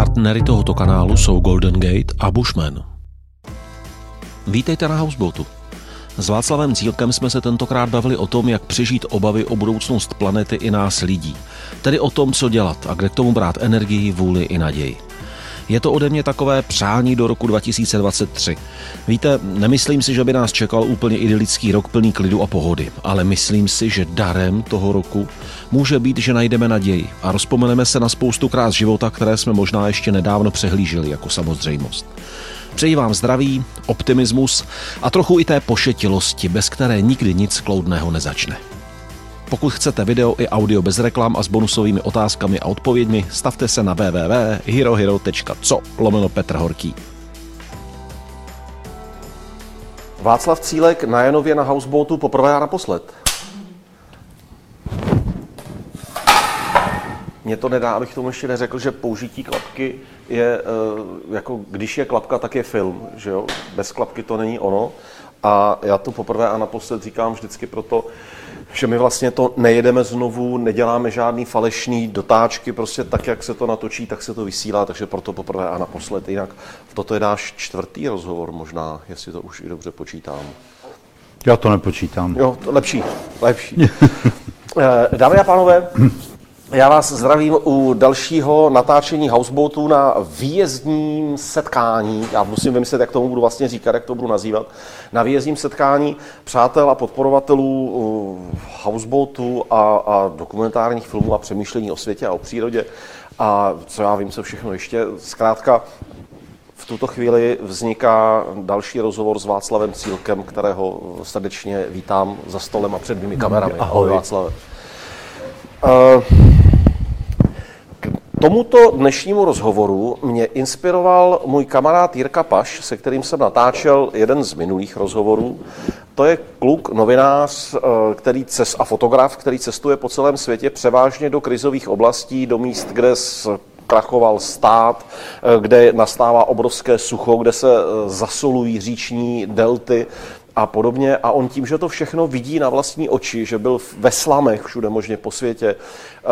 Partnery tohoto kanálu jsou Golden Gate a Bushman. Vítejte na Houseboatu. S Václavem Cílkem jsme se tentokrát bavili o tom, jak přežít obavy o budoucnost planety i nás lidí. Tedy o tom, co dělat a kde k tomu brát energii, vůli i naději. Je to ode mě takové přání do roku 2023. Víte, nemyslím si, že by nás čekal úplně idylický rok plný klidu a pohody, ale myslím si, že darem toho roku může být, že najdeme naději a rozpomeneme se na spoustu krás života, které jsme možná ještě nedávno přehlíželi jako samozřejmost. Přeji vám zdraví, optimismus a trochu i té pošetilosti, bez které nikdy nic kloudného nezačne. Pokud chcete video i audio bez reklam a s bonusovými otázkami a odpověďmi, stavte se na www.herohero.co lomeno Petr Horký. Václav Cílek na Janově na houseboatu poprvé a naposled. Mě to nedá, abych tomu ještě neřekl, že použití klapky je, eh, jako když je klapka, tak je film, že jo? Bez klapky to není ono. A já to poprvé a naposled říkám vždycky proto, že my vlastně to nejedeme znovu, neděláme žádný falešný dotáčky, prostě tak, jak se to natočí, tak se to vysílá, takže proto poprvé a naposled. Jinak toto je náš čtvrtý rozhovor možná, jestli to už i dobře počítám. Já to nepočítám. Jo, to lepší, lepší. Eh, dámy a pánové, já vás zdravím u dalšího natáčení Houseboatu na výjezdním setkání. Já musím vymyslet, jak tomu budu vlastně říkat, jak to budu nazývat. Na výjezdním setkání přátel a podporovatelů Houseboatu a, a dokumentárních filmů a přemýšlení o světě a o přírodě. A co já vím, co všechno ještě. Zkrátka, v tuto chvíli vzniká další rozhovor s Václavem Cílkem, kterého srdečně vítám za stolem a před mými kamerami. Ahoj, Václave. K tomuto dnešnímu rozhovoru mě inspiroval můj kamarád Jirka Paš, se kterým jsem natáčel jeden z minulých rozhovorů. To je kluk, novinář eh, který cest, a fotograf, který cestuje po celém světě převážně do krizových oblastí, do míst, kde krachoval stát, eh, kde nastává obrovské sucho, kde se eh, zasolují říční delty a podobně. A on tím, že to všechno vidí na vlastní oči, že byl ve slamech všude možně po světě, eh,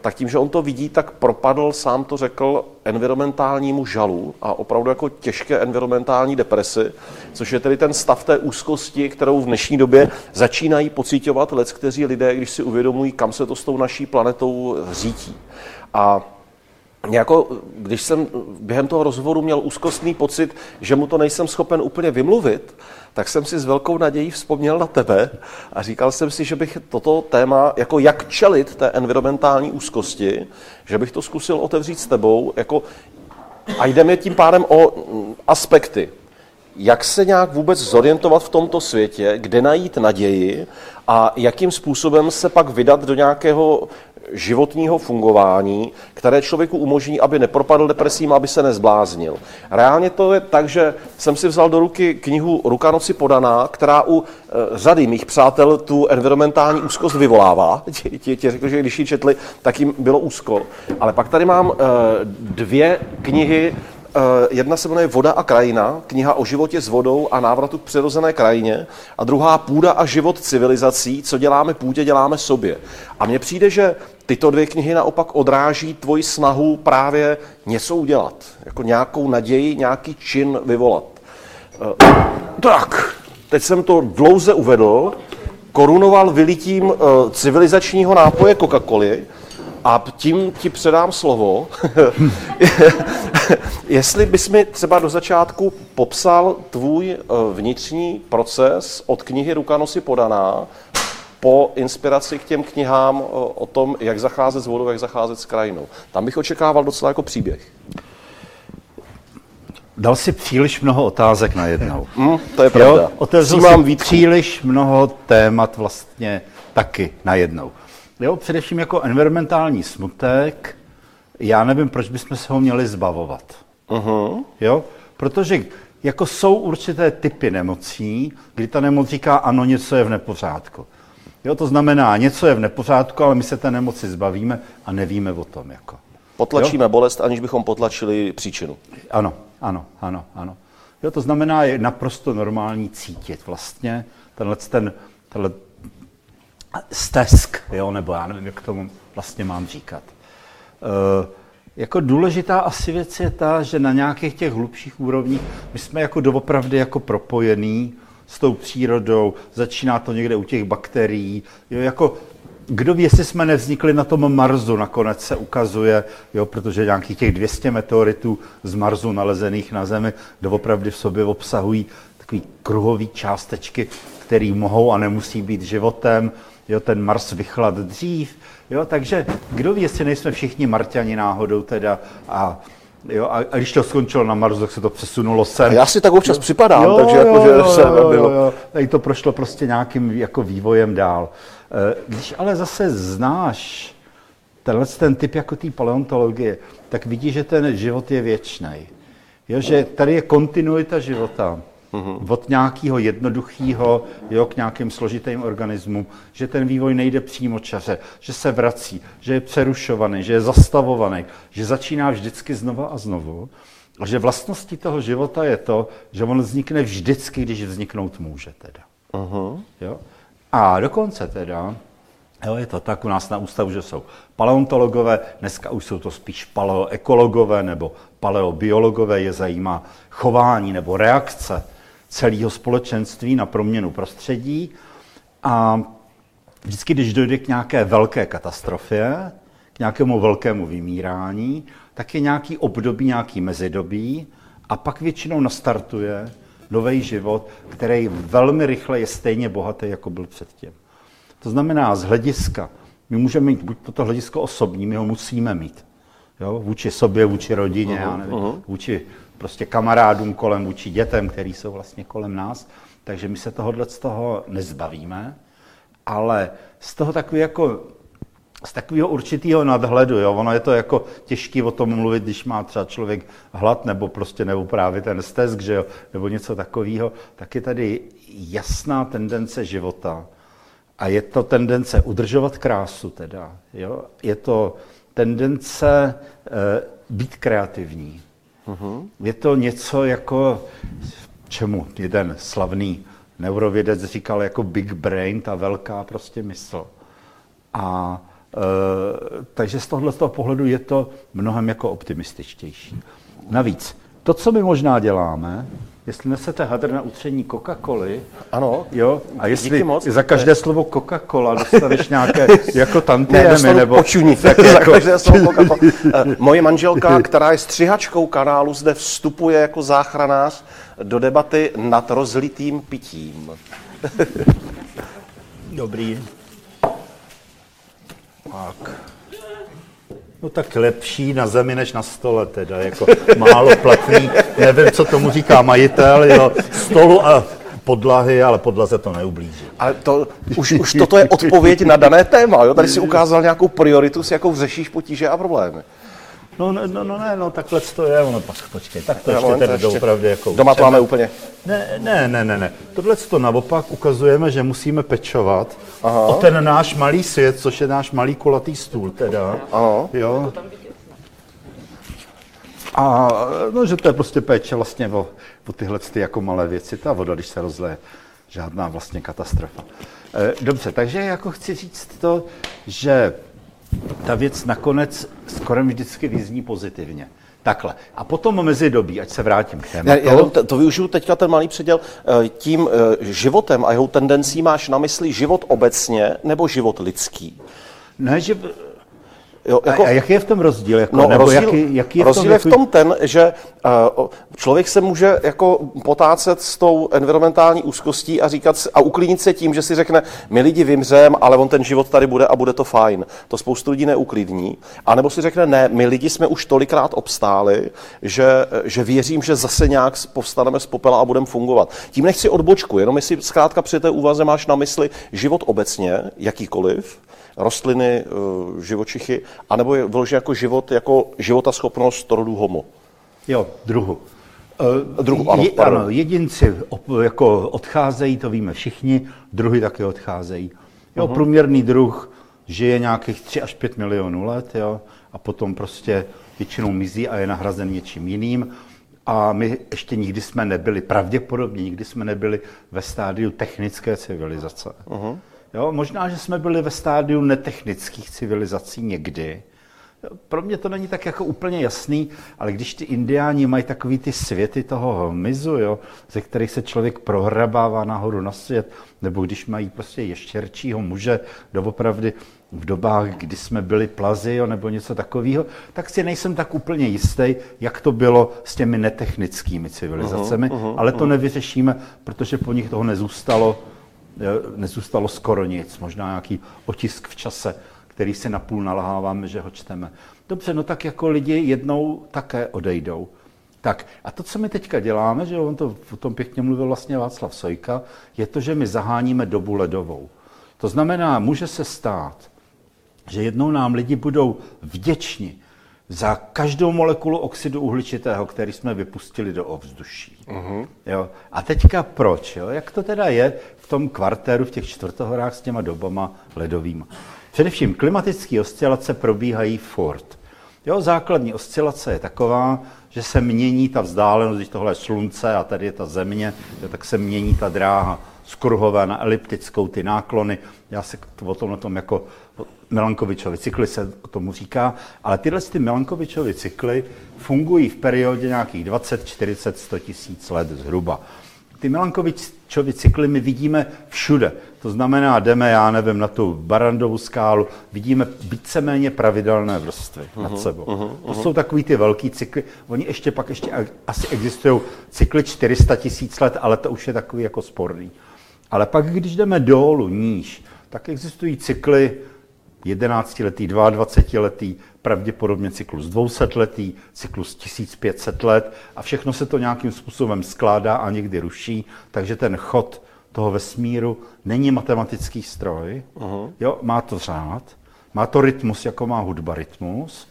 tak tím, že on to vidí, tak propadl, sám to řekl, environmentálnímu žalu a opravdu jako těžké environmentální depresi, což je tedy ten stav té úzkosti, kterou v dnešní době začínají pocitovat lec, kteří lidé, když si uvědomují, kam se to s tou naší planetou řítí. A jako, když jsem během toho rozhovoru měl úzkostný pocit, že mu to nejsem schopen úplně vymluvit, tak jsem si s velkou nadějí vzpomněl na tebe a říkal jsem si, že bych toto téma, jako jak čelit té environmentální úzkosti, že bych to zkusil otevřít s tebou, jako, a jdeme tím pádem o aspekty. Jak se nějak vůbec zorientovat v tomto světě, kde najít naději a jakým způsobem se pak vydat do nějakého životního fungování, které člověku umožní, aby nepropadl depresím, aby se nezbláznil. Reálně to je tak, že jsem si vzal do ruky knihu Rukanoci podaná, která u e, řady mých přátel tu environmentální úzkost vyvolává. Ti, ti řekli, že když ji četli, tak jim bylo úzko. Ale pak tady mám e, dvě knihy Eh, jedna se jmenuje Voda a krajina, kniha o životě s vodou a návratu k přirozené krajině. A druhá Půda a život civilizací, co děláme půdě, děláme sobě. A mně přijde, že tyto dvě knihy naopak odráží tvoji snahu právě něco udělat. Jako nějakou naději, nějaký čin vyvolat. Eh, tak, teď jsem to dlouze uvedl, korunoval vylitím eh, civilizačního nápoje Coca-Coly, a tím ti předám slovo. Jestli bys mi třeba do začátku popsal tvůj eh, vnitřní proces od knihy Rukanosy podaná po inspiraci k těm knihám o tom, jak zacházet s vodou, jak zacházet s krajinou. Tam bych očekával docela jako příběh. Dal si příliš mnoho otázek na jednou. Mm, to je pravda. Jo, otevřel si příliš mnoho témat vlastně taky na jednou. Jo, především jako environmentální smutek, já nevím, proč bychom se ho měli zbavovat. Uh-huh. Jo? Protože jako jsou určité typy nemocí, kdy ta nemoc říká, ano, něco je v nepořádku. Jo, to znamená, něco je v nepořádku, ale my se té nemoci zbavíme a nevíme o tom. Jako. Potlačíme jo? bolest, aniž bychom potlačili příčinu. Ano, ano, ano, ano. Jo, to znamená, je naprosto normální cítit vlastně tenhle, ten, tenhle stesk, jo, nebo já nevím, jak tomu vlastně mám říkat. Uh, jako důležitá asi věc je ta, že na nějakých těch hlubších úrovních my jsme jako doopravdy jako propojení s tou přírodou, začíná to někde u těch bakterií, jo, jako kdo ví, jestli jsme nevznikli na tom Marsu, nakonec se ukazuje, jo, protože nějakých těch 200 meteoritů z Marsu nalezených na Zemi doopravdy v sobě obsahují takové kruhové částečky, které mohou a nemusí být životem. Jo, ten Mars vychlad dřív. Jo, takže kdo ví, jestli nejsme všichni Marťani náhodou teda a Jo, a, a když to skončilo na Marsu, tak se to přesunulo sem. A já si tak občas jo. připadám, jo, takže jo, jako, že jo, se jo, jo, jo. Tady to prošlo prostě nějakým jako vývojem dál. Eh, když ale zase znáš tenhle ten typ jako té paleontologie, tak vidíš, že ten život je věčný. Jo, že tady je kontinuita života mm-hmm. od nějakého jednoduchého jo, k nějakým složitým organismům, že ten vývoj nejde přímo čaře, že se vrací, že je přerušovaný, že je zastavovaný, že začíná vždycky znova a znovu. A že vlastností toho života je to, že on vznikne vždycky, když vzniknout může teda. Uh-huh. Jo? A dokonce teda, jo, je to tak u nás na ústavu, že jsou paleontologové, dneska už jsou to spíš paleoekologové nebo paleobiologové, je zajímá chování nebo reakce celého společenství na proměnu prostředí. A vždycky, když dojde k nějaké velké katastrofě, k nějakému velkému vymírání, tak je nějaký období, nějaký mezidobí a pak většinou nastartuje nový život, který velmi rychle je stejně bohatý, jako byl předtím. To znamená, z hlediska, my můžeme mít buď to hledisko osobní, my ho musíme mít. Jo? Vůči sobě, vůči rodině, uh-huh, já nevím, uh-huh. vůči prostě kamarádům kolem, vůči dětem, který jsou vlastně kolem nás. Takže my se tohohle z toho nezbavíme, ale z toho takový jako z takového určitého nadhledu. Jo? Ono je to jako těžké o tom mluvit, když má třeba člověk hlad nebo prostě nebo právě ten stesk, že jo? nebo něco takového, tak je tady jasná tendence života. A je to tendence udržovat krásu teda. Jo? Je to tendence e, být kreativní. Uh-huh. Je to něco jako, čemu jeden slavný neurovědec říkal jako big brain, ta velká prostě mysl. A Eh, takže z tohoto pohledu je to mnohem jako optimističtější. Navíc, to, co my možná děláme, jestli nesete hadr na utření Coca-Coly, ano, jo, a jestli moc. za každé slovo Coca-Cola dostaneš nějaké jako tantiemy, ne, nebo... Počuní, tak za jako... každé slovo Coca-Cola. Eh, moje manželka, která je střihačkou kanálu, zde vstupuje jako záchranář do debaty nad rozlitým pitím. Dobrý. Tak. No tak lepší na zemi než na stole teda, jako málo platný, nevím, co tomu říká majitel, jo, stolu a podlahy, ale podlaze to neublíží. Ale to, už, už toto je odpověď na dané téma, jo? Tady si ukázal nějakou prioritu, s jakou řešíš potíže a problémy. No, no, no, no, ne, no takhle to je, ono, pak, počkej, tak to ještě tedy doopravdy jako Doma to máme úplně. Ne, ne, ne, ne, ne. Tohle to naopak ukazujeme, že musíme pečovat Aha. o ten náš malý svět, což je náš malý kulatý stůl teda. Aha. Jo. A no, že to je prostě péče vlastně o, o tyhle ty jako malé věci. Ta voda, když se rozleje, žádná vlastně katastrofa. E, dobře, takže jako chci říct to, že ta věc nakonec skoro vždycky vyzní pozitivně. Takhle. A potom mezi dobí, ať se vrátím k tématu. Já to, to využiju teďka ten malý předěl. Eh, tím eh, životem a jeho tendencí máš na mysli život obecně nebo život lidský? Ne, že Jo, jako, a, a jaký je v tom rozdíl? Jako, no, nebo rozdíl, jaký, jaký je rozdíl v tom, je v tom ten, že uh, člověk se může jako potácet s tou environmentální úzkostí a říkat a uklidnit se tím, že si řekne, my lidi vymřem, ale on ten život tady bude a bude to fajn. To spoustu lidí neuklidní. A nebo si řekne, ne, my lidi jsme už tolikrát obstáli, že, že věřím, že zase nějak povstaneme z popela a budeme fungovat. Tím nechci odbočku, jenom jestli zkrátka při té úvaze máš na mysli život obecně, jakýkoliv, rostliny, eh, živočichy, anebo je vyložený jako život, jako životaschopnost rodu homo? Jo, druhu. Uh, druhu, ano, je, ano, jedinci op, jako odcházejí, to víme všichni, druhy taky odcházejí. Jo, uh-huh. průměrný druh žije nějakých 3 až 5 milionů let, jo, a potom prostě většinou mizí a je nahrazen něčím jiným. A my ještě nikdy jsme nebyli, pravděpodobně nikdy jsme nebyli ve stádiu technické civilizace. Uh-huh. Jo, možná, že jsme byli ve stádiu netechnických civilizací někdy, pro mě to není tak jako úplně jasný, ale když ty indiáni mají takový ty světy toho hmyzu, jo, ze kterých se člověk prohrabává nahoru na svět, nebo když mají prostě ještěrčího muže doopravdy v dobách, kdy jsme byli plazy jo, nebo něco takového, tak si nejsem tak úplně jistý, jak to bylo s těmi netechnickými civilizacemi, uh-huh, uh-huh, ale to uh-huh. nevyřešíme, protože po nich toho nezůstalo, nezůstalo skoro nic, možná nějaký otisk v čase který si napůl nalháváme, že ho čteme. Dobře, no tak jako lidi jednou také odejdou. Tak a to, co my teďka děláme, že on to o tom pěkně mluvil vlastně Václav Sojka, je to, že my zaháníme dobu ledovou. To znamená, může se stát, že jednou nám lidi budou vděční za každou molekulu oxidu uhličitého, který jsme vypustili do ovzduší. Uh-huh. Jo? A teďka proč? Jo? Jak to teda je v tom kvartéru, v těch čtvrtohorách s těma dobama ledovými? Především klimatické oscilace probíhají furt. Jo, základní oscilace je taková, že se mění ta vzdálenost, když tohle je slunce a tady je ta země, jo, tak se mění ta dráha z kruhové na eliptickou, ty náklony. Já se o tom, o tom jako Melankovičovi cykly se o tomu říká, ale tyhle ty Melankovičovy cykly fungují v periodě nějakých 20, 40, 100 tisíc let zhruba. Ty Milankovičovy cykly my vidíme všude. To znamená, jdeme, já nevím, na tu Barandovou skálu, vidíme víceméně pravidelné vrstvy uh-huh, nad mhm, sebou. Uh-huh, uh-huh. To jsou takový ty velký cykly. Oni ještě pak ještě asi existují cykly 400 tisíc let, ale to už je takový jako sporný. Ale pak, když jdeme dolů, níž, tak existují cykly 11-letý, 22-letý, pravděpodobně cyklus 200-letý, cyklus 1500 let a všechno se to nějakým způsobem skládá a někdy ruší, takže ten chod toho vesmíru není matematický stroj, uh-huh. jo, má to řád, má to rytmus, jako má hudba rytmus,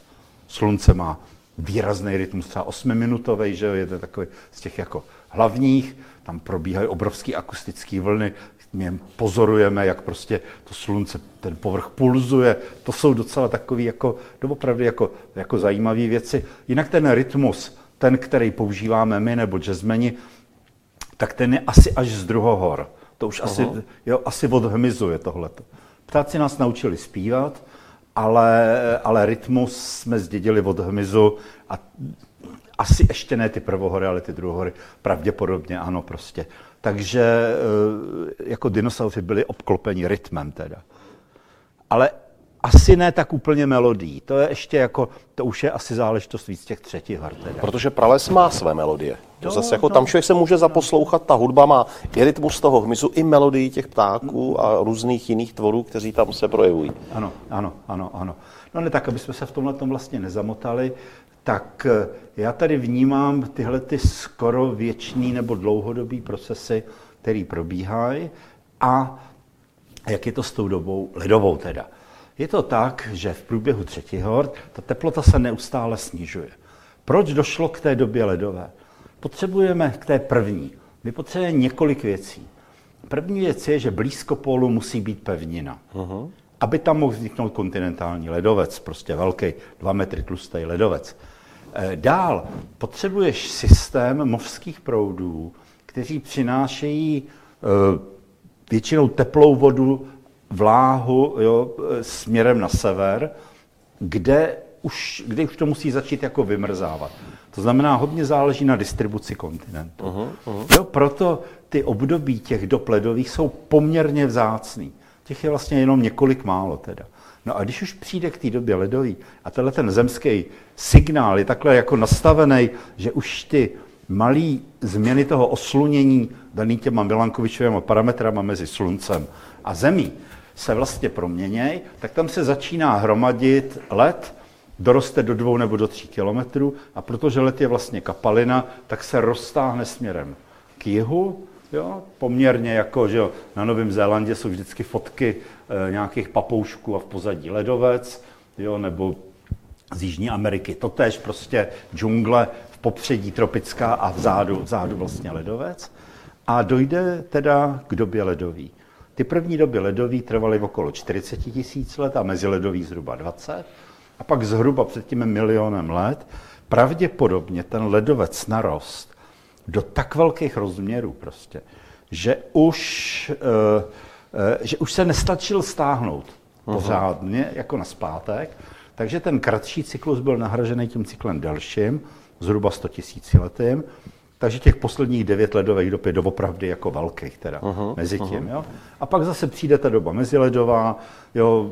slunce má výrazný rytmus, třeba 8-minutový, že jo, jeden takový z těch jako hlavních, tam probíhají obrovské akustické vlny, my pozorujeme, jak prostě to slunce, ten povrch pulzuje. To jsou docela takové jako, opravdu jako, jako zajímavé věci. Jinak ten rytmus, ten, který používáme my nebo jazzmeni, tak ten je asi až z druhohor. To už asi, jo, asi odhmizuje tohleto. Ptáci nás naučili zpívat, ale, ale rytmus jsme zdědili od hmyzu a asi ještě ne ty prvohory, ale ty druhohory. Pravděpodobně ano prostě. Takže eh, jako dinosauři byli obklopeni rytmem teda. Ale asi ne tak úplně melodí. To je ještě jako, to už je asi záležitost víc těch třetích her. Teda. Protože prales má své melodie. To no, zase jako no, tam člověk se může zaposlouchat, ta hudba má i rytmus toho hmyzu, i melodii těch ptáků a různých jiných tvorů, kteří tam se projevují. Ano, ano, ano, ano. No ne tak, aby jsme se v tomhle tom vlastně nezamotali, tak eh, já tady vnímám tyhle ty skoro věčný nebo dlouhodobý procesy, které probíhají a jak je to s tou dobou ledovou teda. Je to tak, že v průběhu třetí hor ta teplota se neustále snižuje. Proč došlo k té době ledové? Potřebujeme k té první. My potřebujeme několik věcí. První věc je, že blízko pólu musí být pevnina. Uh-huh. Aby tam mohl vzniknout kontinentální ledovec, prostě velký, dva metry tlustý ledovec. Eh, dál potřebuješ systém mořských proudů, kteří přinášejí eh, většinou teplou vodu, vláhu jo, eh, směrem na sever, kde už, kde už to musí začít jako vymrzávat. To znamená, hodně záleží na distribuci kontinentu. Uh-huh, uh-huh. Jo, proto ty období těch dopledových jsou poměrně vzácný. Těch je vlastně jenom několik málo teda. No a když už přijde k té době ledový a tenhle ten zemský signál je takhle jako nastavený, že už ty malé změny toho oslunění daný těma Milankovičovými parametrama mezi sluncem a zemí se vlastně proměnějí, tak tam se začíná hromadit led, doroste do dvou nebo do tří kilometrů a protože let je vlastně kapalina, tak se roztáhne směrem k jihu, jo, poměrně jako, že jo, na Novém Zélandě jsou vždycky fotky e, nějakých papoušků a v pozadí ledovec, jo, nebo z Jižní Ameriky. Totež prostě džungle v popředí tropická a vzadu, vzadu vlastně ledovec. A dojde teda k době ledový. Ty první doby ledový trvaly okolo 40 tisíc let a meziledový zhruba 20. A pak zhruba před tím milionem let pravděpodobně ten ledovec narost do tak velkých rozměrů prostě, že už, uh, uh, že už se nestačil stáhnout pořádně jako na zpátek, Takže ten kratší cyklus byl nahražený tím cyklem delším, zhruba 100 tisíci letým, takže těch posledních devět ledových dob je doopravdy jako velkých teda uh-huh, mezi tím. Uh-huh. Jo? A pak zase přijde ta doba meziledová, jo,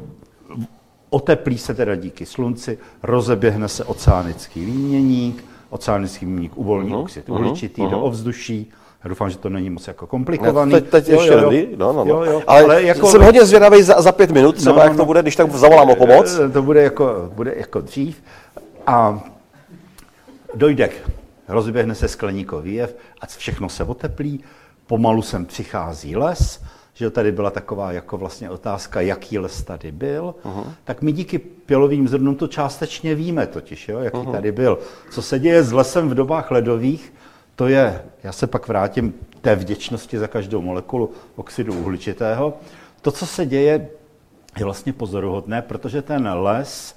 oteplí se teda díky slunci, rozeběhne se oceánický výměník, oceánický výměník uvolní uh-huh, oxid uhličitý uh-huh. do ovzduší, já doufám, že to není moc jako komplikovaný. No, teď, teď jo, ještě jo, jo. No, no, no. Jo, jo. Ale, Ale jako... jsem hodně zvědavý za, za pět minut, třeba no, no, jak to no. bude, když tak zavolám o pomoc. To bude jako, bude jako dřív. A dojde rozběhne se skleníkový jev a všechno se oteplí, pomalu sem přichází les, že tady byla taková jako vlastně otázka, jaký les tady byl, uh-huh. tak my díky pilovým zrnům to částečně víme totiž, jo, jaký uh-huh. tady byl. Co se děje s lesem v dobách ledových, to je, já se pak vrátím té vděčnosti za každou molekulu oxidu uhličitého, to, co se děje, je vlastně pozoruhodné, protože ten les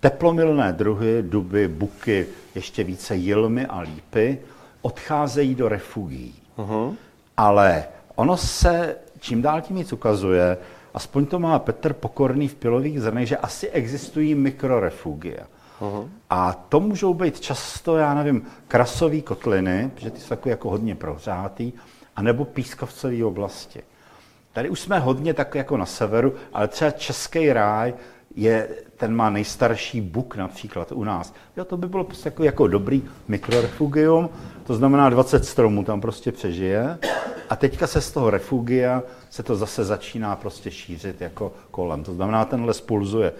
Teplomilné druhy, duby, buky, ještě více jilmy a lípy odcházejí do refugií. Uh-huh. Ale ono se čím dál tím víc ukazuje, aspoň to má Petr Pokorný v pilových zrnech, že asi existují mikrorefugie. Uh-huh. A to můžou být často, já nevím, krasové kotliny, protože ty jsou jako, jako hodně prohřátý, anebo pískovcové oblasti. Tady už jsme hodně tak jako na severu, ale třeba Český ráj je, ten má nejstarší buk například u nás. Jo, to by bylo prostě jako, jako dobrý mikrorefugium, to znamená 20 stromů tam prostě přežije a teďka se z toho refugia se to zase začíná prostě šířit jako kolem. To znamená, ten les pulzuje.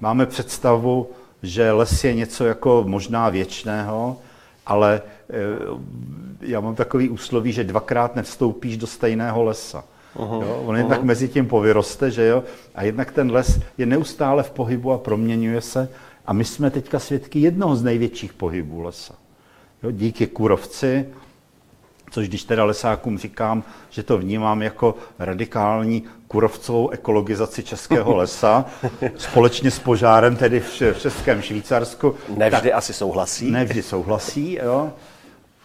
Máme představu, že les je něco jako možná věčného, ale e, já mám takový úsloví, že dvakrát nevstoupíš do stejného lesa. Uh-huh. Jo? On jednak uh-huh. mezi tím povyroste, že jo? A jednak ten les je neustále v pohybu a proměňuje se. A my jsme teďka svědky jednoho z největších pohybů lesa. Jo? Díky kůrovci, což když teda lesákům říkám, že to vnímám jako radikální kurovcovou ekologizaci českého lesa, společně s požárem tedy v Českém Švýcarsku. Nevždy tak, asi souhlasí. Nevždy souhlasí, jo.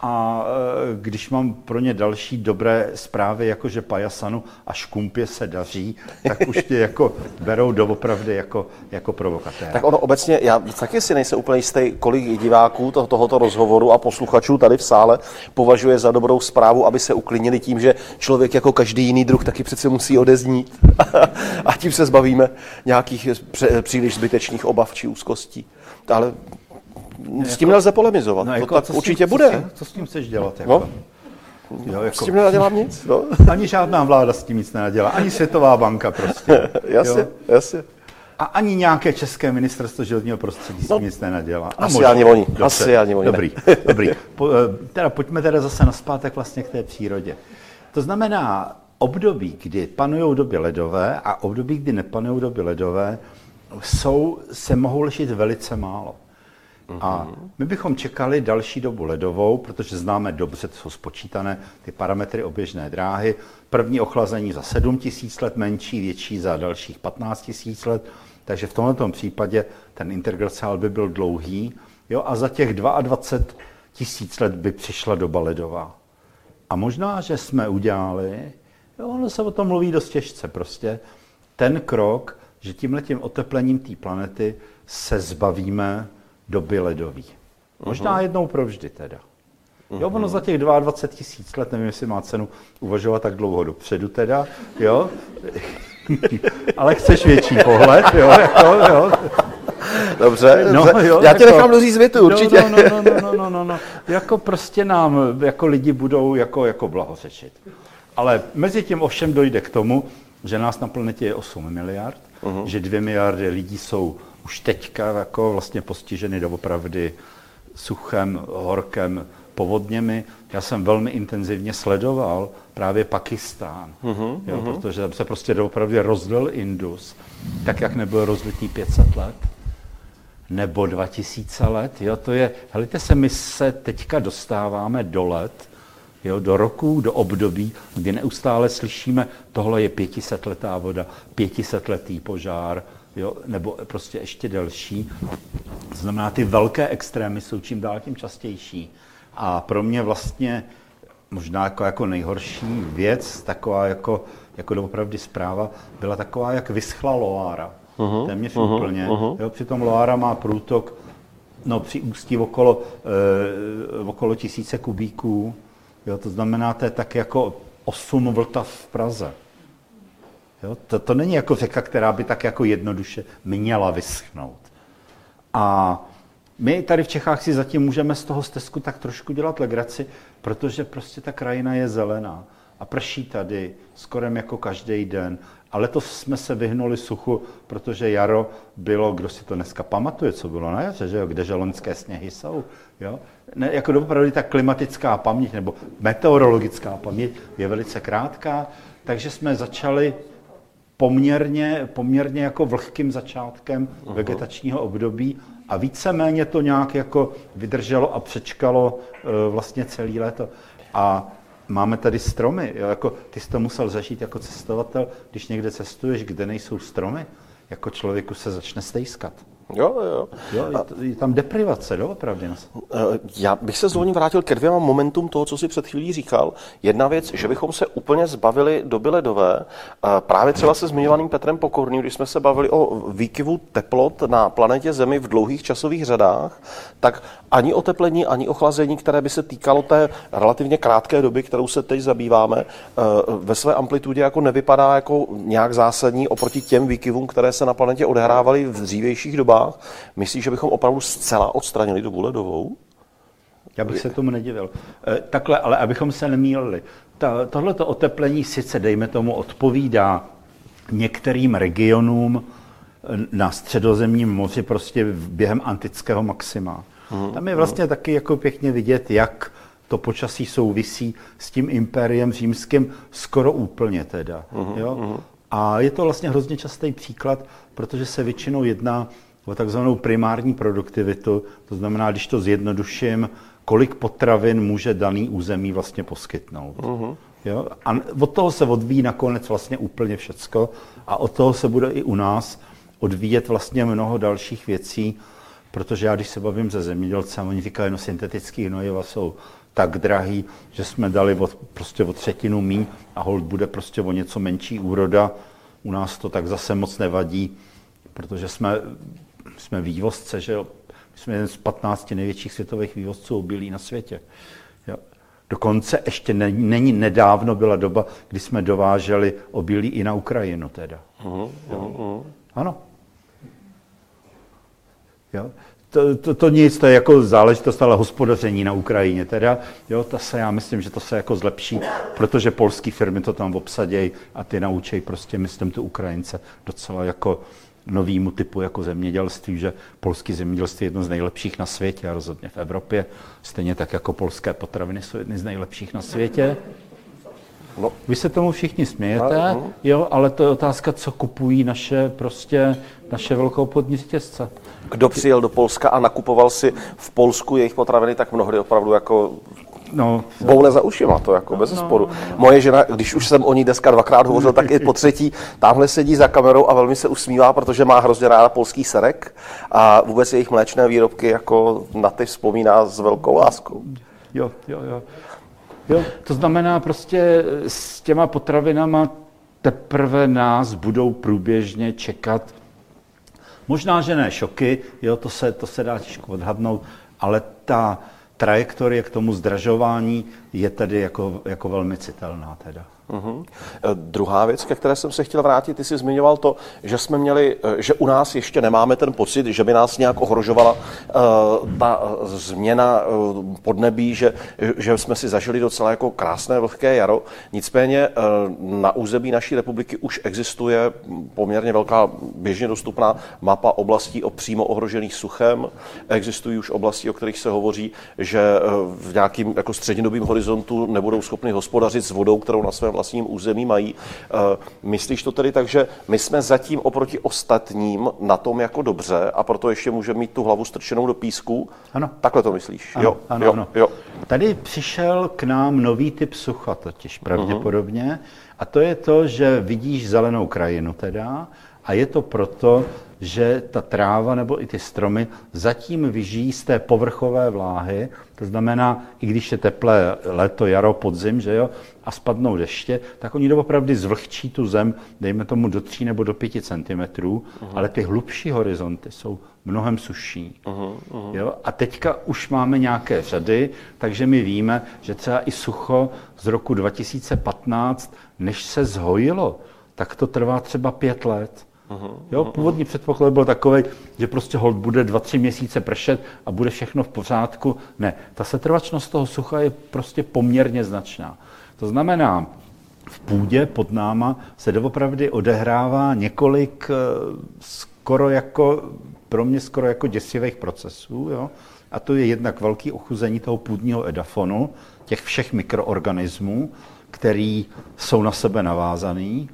A e, když mám pro ně další dobré zprávy, jako že Pajasanu a Škumpě se daří, tak už tě jako berou doopravdy jako, jako provokatér. Tak ono obecně, já taky si nejsem úplně jistý, kolik diváků to, tohoto rozhovoru a posluchačů tady v sále považuje za dobrou zprávu, aby se uklidnili tím, že člověk jako každý jiný druh taky přece musí odeznít. a tím se zbavíme nějakých příliš zbytečných obav či úzkostí. Ale s tím nelze polemizovat. No, jako, to tak určitě tím, bude. Co s, tím, co s tím chceš dělat? Jako? No? Jo, jako... S tím nenadělám nic. No. Ani žádná vláda s tím nic nenadělá, ani Světová banka prostě. jasně, jo? jasně. A ani nějaké české ministerstvo životního prostředí s tím no, nic nenadělá. Asi možná. ani oni. Dobře. Asi ani oni. Dobrý, dobrý. Po, eh, teda pojďme teda zase naspátek vlastně k té přírodě. To znamená, období, kdy panují doby ledové a období, kdy nepanují doby ledové, jsou, se mohou lišit velice málo. A my bychom čekali další dobu ledovou, protože známe dobře, jsou spočítané ty parametry oběžné dráhy. První ochlazení za 7 tisíc let, menší, větší za dalších 15 tisíc let. Takže v tomto případě ten interglaciál by byl dlouhý. Jo, a za těch 22 tisíc let by přišla doba ledová. A možná, že jsme udělali, jo, ono se o tom mluví dost těžce prostě, ten krok, že tímhletím oteplením té planety se zbavíme doby ledový. Možná jednou provždy teda. Jo, ono za těch 22 tisíc let, nevím, jestli má cenu uvažovat tak dlouho dopředu teda, jo. Ale chceš větší pohled, jo, jako, jo. Dobře, no, dobře. Jo, já tě jako, nechám doříct větu, no, určitě. No, no, no, no, no, no, no. Jako prostě nám, jako lidi budou jako, jako blahořečit. Ale mezi tím ovšem dojde k tomu, že nás na planetě je 8 miliard, uh-huh. že 2 miliardy lidí jsou už teďka jako vlastně postiženy doopravdy suchem, horkem, povodněmi. Já jsem velmi intenzivně sledoval právě Pakistán, uh-huh, jo, uh-huh. protože se prostě doopravdy rozlil Indus, tak jak nebyl rozlitý 500 let nebo 2000 let. Jo, to je, helejte se, my se teďka dostáváme do let, jo, do roku, do období, kdy neustále slyšíme, tohle je 500 letá voda, 500 letý požár, jo, nebo prostě ještě delší. To znamená, ty velké extrémy jsou čím dál tím častější. A pro mě vlastně možná jako, jako nejhorší věc, taková jako, jako doopravdy zpráva, byla taková, jak vyschla Loára. uh-huh. téměř uh-huh. úplně. Uh-huh. Jo, přitom Loara má průtok no, při ústí okolo, e, okolo tisíce kubíků. Jo, to znamená, to je tak jako 8 Vltav v Praze. Jo, to, to není jako řeka, která by tak jako jednoduše měla vyschnout. A my tady v Čechách si zatím můžeme z toho stezku tak trošku dělat legraci, protože prostě ta krajina je zelená a prší tady skoro jako každý den. A letos jsme se vyhnuli suchu, protože jaro bylo, kdo si to dneska pamatuje, co bylo na jaře, že jo, kde želonské sněhy jsou. Jo? Ne, jako opravdu ta klimatická paměť nebo meteorologická paměť je velice krátká, takže jsme začali poměrně, poměrně jako vlhkým začátkem uh-huh. vegetačního období a víceméně to nějak jako vydrželo a přečkalo uh, vlastně celý léto. A máme tady stromy. Jo? Jako, ty jsi to musel zažít jako cestovatel, když někde cestuješ, kde nejsou stromy, jako člověku se začne stejskat. Jo, jo. jo je tam deprivace, doopravdy. Eh, já bych se zvolně vrátil ke dvěma momentům toho, co si před chvílí říkal. Jedna věc, že bychom se úplně zbavili doby ledové. Eh, právě třeba se zmiňovaným Petrem Pokorným, když jsme se bavili o výkyvu teplot na planetě Zemi v dlouhých časových řadách, tak ani oteplení, ani ochlazení, které by se týkalo té relativně krátké doby, kterou se teď zabýváme, eh, ve své amplitudě jako nevypadá jako nějak zásadní oproti těm výkyvům, které se na planetě odehrávaly v dřívějších dobách. Myslíš, že bychom opravdu zcela odstranili dobu ledovou? Já bych se tomu nedivil. E, takhle, ale abychom se nemýlili. Tohleto oteplení sice, dejme tomu, odpovídá některým regionům na středozemním moři prostě během antického maxima. Mm, Tam je vlastně mm. taky jako pěkně vidět, jak to počasí souvisí s tím impériem římským skoro úplně teda. Mm, jo? Mm. A je to vlastně hrozně častý příklad, protože se většinou jedná o takzvanou primární produktivitu, to znamená, když to zjednoduším, kolik potravin může daný území vlastně poskytnout. Uh-huh. Jo? A od toho se odvíjí nakonec vlastně úplně všecko a od toho se bude i u nás odvíjet vlastně mnoho dalších věcí, protože já, když se bavím se zemědělcem, oni říkají, no syntetický hnojiva jsou tak drahý, že jsme dali od, prostě o třetinu míň a hold bude prostě o něco menší úroda. U nás to tak zase moc nevadí, protože jsme jsme vývozce, že jo? My jsme jeden z 15 největších světových vývozců obilí na světě. Jo? Dokonce ještě není, není nedávno byla doba, kdy jsme dováželi obilí i na Ukrajinu teda. Uh-huh, uh-huh. Ano. Jo? To, to, to nic, to je jako záležitost, ale hospodaření na Ukrajině teda, jo, to se, já myslím, že to se jako zlepší, protože polské firmy to tam obsadějí a ty naučí prostě, myslím, tu Ukrajince docela jako novýmu typu jako zemědělství, že polské zemědělství je jedno z nejlepších na světě a rozhodně v Evropě. Stejně tak jako polské potraviny jsou jedny z nejlepších na světě. No. Vy se tomu všichni smějete, no, no. jo, ale to je otázka, co kupují naše prostě naše velkoobchodní řetězce. Kdo přijel do Polska a nakupoval si v Polsku jejich potraviny, tak mnohdy opravdu jako No, boule za ušima, to jako no, bez sporu. No, no. Moje žena, když už jsem o ní dneska dvakrát hovořil, tak i po třetí, tamhle sedí za kamerou a velmi se usmívá, protože má hrozně ráda polský serek a vůbec jejich mléčné výrobky jako na ty vzpomíná s velkou láskou. Jo, jo, jo. Jo, to znamená prostě s těma potravinama teprve nás budou průběžně čekat. Možná, že ne šoky, jo, to se, to se dá těžko odhadnout, ale ta, trajektorie k tomu zdražování je tedy jako, jako velmi citelná. Teda. Uh-huh. Druhá věc, ke které jsem se chtěl vrátit, ty jsi zmiňoval to, že jsme měli, eh, že u nás ještě nemáme ten pocit, že by nás nějak ohrožovala uh, ta změna uh, podnebí, že, že jsme si zažili docela jako krásné vlhké jaro. Nicméně uh, na území naší republiky už existuje poměrně velká běžně dostupná mapa oblastí o přímo ohrožených suchem. Existují už oblasti, o kterých se hovoří, že v nějakým jako střednědobým horizontu nebudou schopni hospodařit s vodou, kterou na svém vlastním území mají. Eh, myslíš to tedy tak, že my jsme zatím oproti ostatním na tom jako dobře a proto ještě můžeme mít tu hlavu strčenou do písku? Ano. Takhle to myslíš? Ano, jo, ano, jo, ano. Jo. Tady přišel k nám nový typ sucha totiž pravděpodobně uh-huh. a to je to, že vidíš zelenou krajinu teda a je to proto, že ta tráva nebo i ty stromy zatím vyžijí z té povrchové vláhy, to znamená, i když je teplé léto, jaro, podzim, že jo, a spadnou deště, tak oni doopravdy zvlhčí tu zem, dejme tomu do 3 nebo do 5 cm, uh-huh. ale ty hlubší horizonty jsou mnohem suší. Uh-huh, uh-huh. Jo? A teďka už máme nějaké řady, takže my víme, že třeba i sucho z roku 2015, než se zhojilo, tak to trvá třeba pět let. Jo, původní předpoklad byl takový, že prostě hold bude dva, tři měsíce pršet a bude všechno v pořádku. Ne, ta setrvačnost toho sucha je prostě poměrně značná. To znamená, v půdě pod náma se doopravdy odehrává několik eh, skoro jako, pro mě skoro jako děsivých procesů. Jo? A to je jednak velký ochuzení toho půdního edafonu, těch všech mikroorganismů, který jsou na sebe navázaný.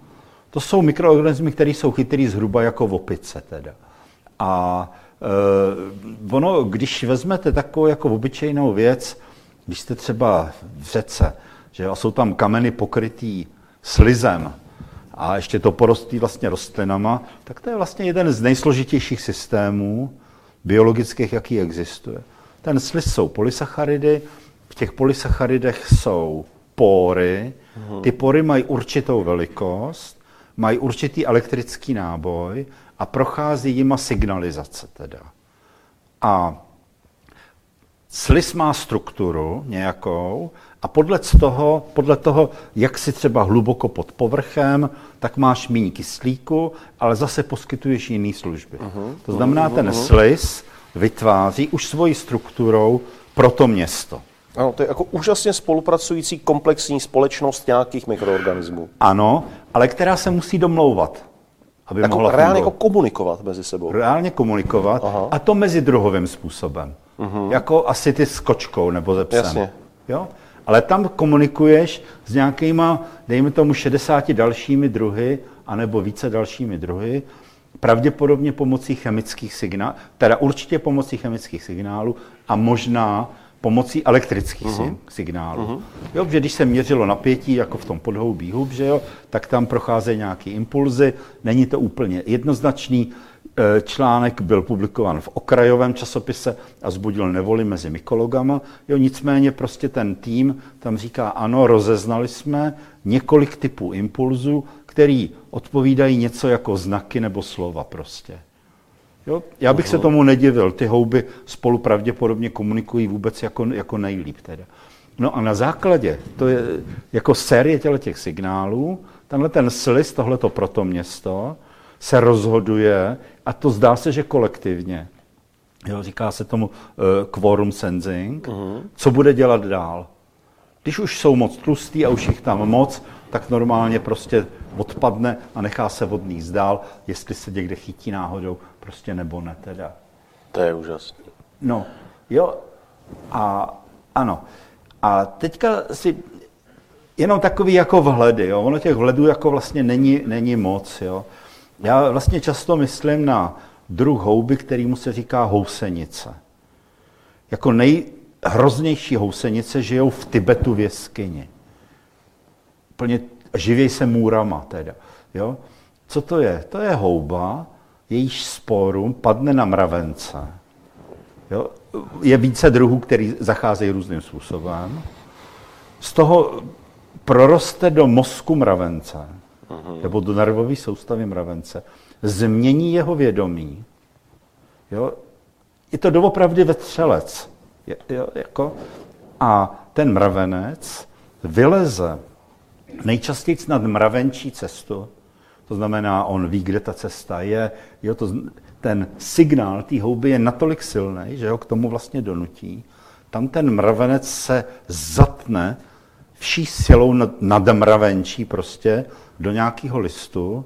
To jsou mikroorganismy, které jsou chytrý zhruba jako v opice teda. A e, ono, když vezmete takovou jako obyčejnou věc, když jste třeba v řece, že a jsou tam kameny pokrytý slizem a ještě to porostí vlastně rostlinama, tak to je vlastně jeden z nejsložitějších systémů biologických, jaký existuje. Ten sliz jsou polysacharidy, v těch polysacharidech jsou pory, ty pory mají určitou velikost, mají určitý elektrický náboj a prochází jima signalizace teda. A sliz má strukturu nějakou a podle toho, podle toho, jak si třeba hluboko pod povrchem, tak máš méně kyslíku, ale zase poskytuješ jiné služby. Uh-huh, to znamená, uh-huh, ten uh-huh. sliz vytváří už svojí strukturou pro to město. Ano, to je jako úžasně spolupracující komplexní společnost nějakých mikroorganismů. Ano, ale která se musí domlouvat. Aby jako mohla reálně jako komunikovat mezi sebou. Reálně komunikovat Aha. a to mezi druhovým způsobem. Uh-huh. Jako asi ty s kočkou nebo ze psem. Jasně. Jo? Ale tam komunikuješ s nějakýma, dejme tomu, 60 dalšími druhy, anebo více dalšími druhy, pravděpodobně pomocí chemických signálů, teda určitě pomocí chemických signálů a možná pomocí elektrických uh-huh. signálů. Uh-huh. Jo, že když se měřilo napětí, jako v tom podhoubí hub, že jo, tak tam procházejí nějaké impulzy, není to úplně jednoznačný. E, článek byl publikován v okrajovém časopise a zbudil nevoli mezi mykologama. Jo, nicméně prostě ten tým tam říká, ano, rozeznali jsme několik typů impulzů, který odpovídají něco jako znaky nebo slova prostě. Jo? Já bych se tomu nedivil. Ty houby spolu pravděpodobně komunikují vůbec jako, jako nejlíp. Teda. No a na základě, to je jako série těch signálů, tenhle ten sliz, tohleto proto město, se rozhoduje, a to zdá se, že kolektivně, jo, říká se tomu uh, quorum sensing, uh-huh. co bude dělat dál. Když už jsou moc tlustý a už jich tam moc, tak normálně prostě odpadne a nechá se vodný zdál, jestli se někde chytí náhodou, prostě nebo ne teda. To je úžasné. No, jo, a ano. A teďka si jenom takový jako vhledy, jo. Ono těch vhledů jako vlastně není, není moc, jo. Já vlastně často myslím na druh houby, kterýmu se říká housenice. Jako nejhroznější housenice žijou v Tibetu v jeskyni. Plně živěj se můrama teda. Jo? Co to je? To je houba, jejíž sporum padne na mravence. Jo? Je více druhů, který zacházejí různým způsobem. Z toho proroste do mozku mravence, uh-huh. nebo do nervové soustavy mravence, změní jeho vědomí. Jo? Je to doopravdy vetřelec. Je, jo, jako, a ten mravenec vyleze nejčastěji nad mravenčí cestu, to znamená, on ví, kde ta cesta je. Jo, to, ten signál té houby je natolik silný, že ho k tomu vlastně donutí. Tam ten mravenec se zatne vší silou nad, nad mravenčí prostě do nějakého listu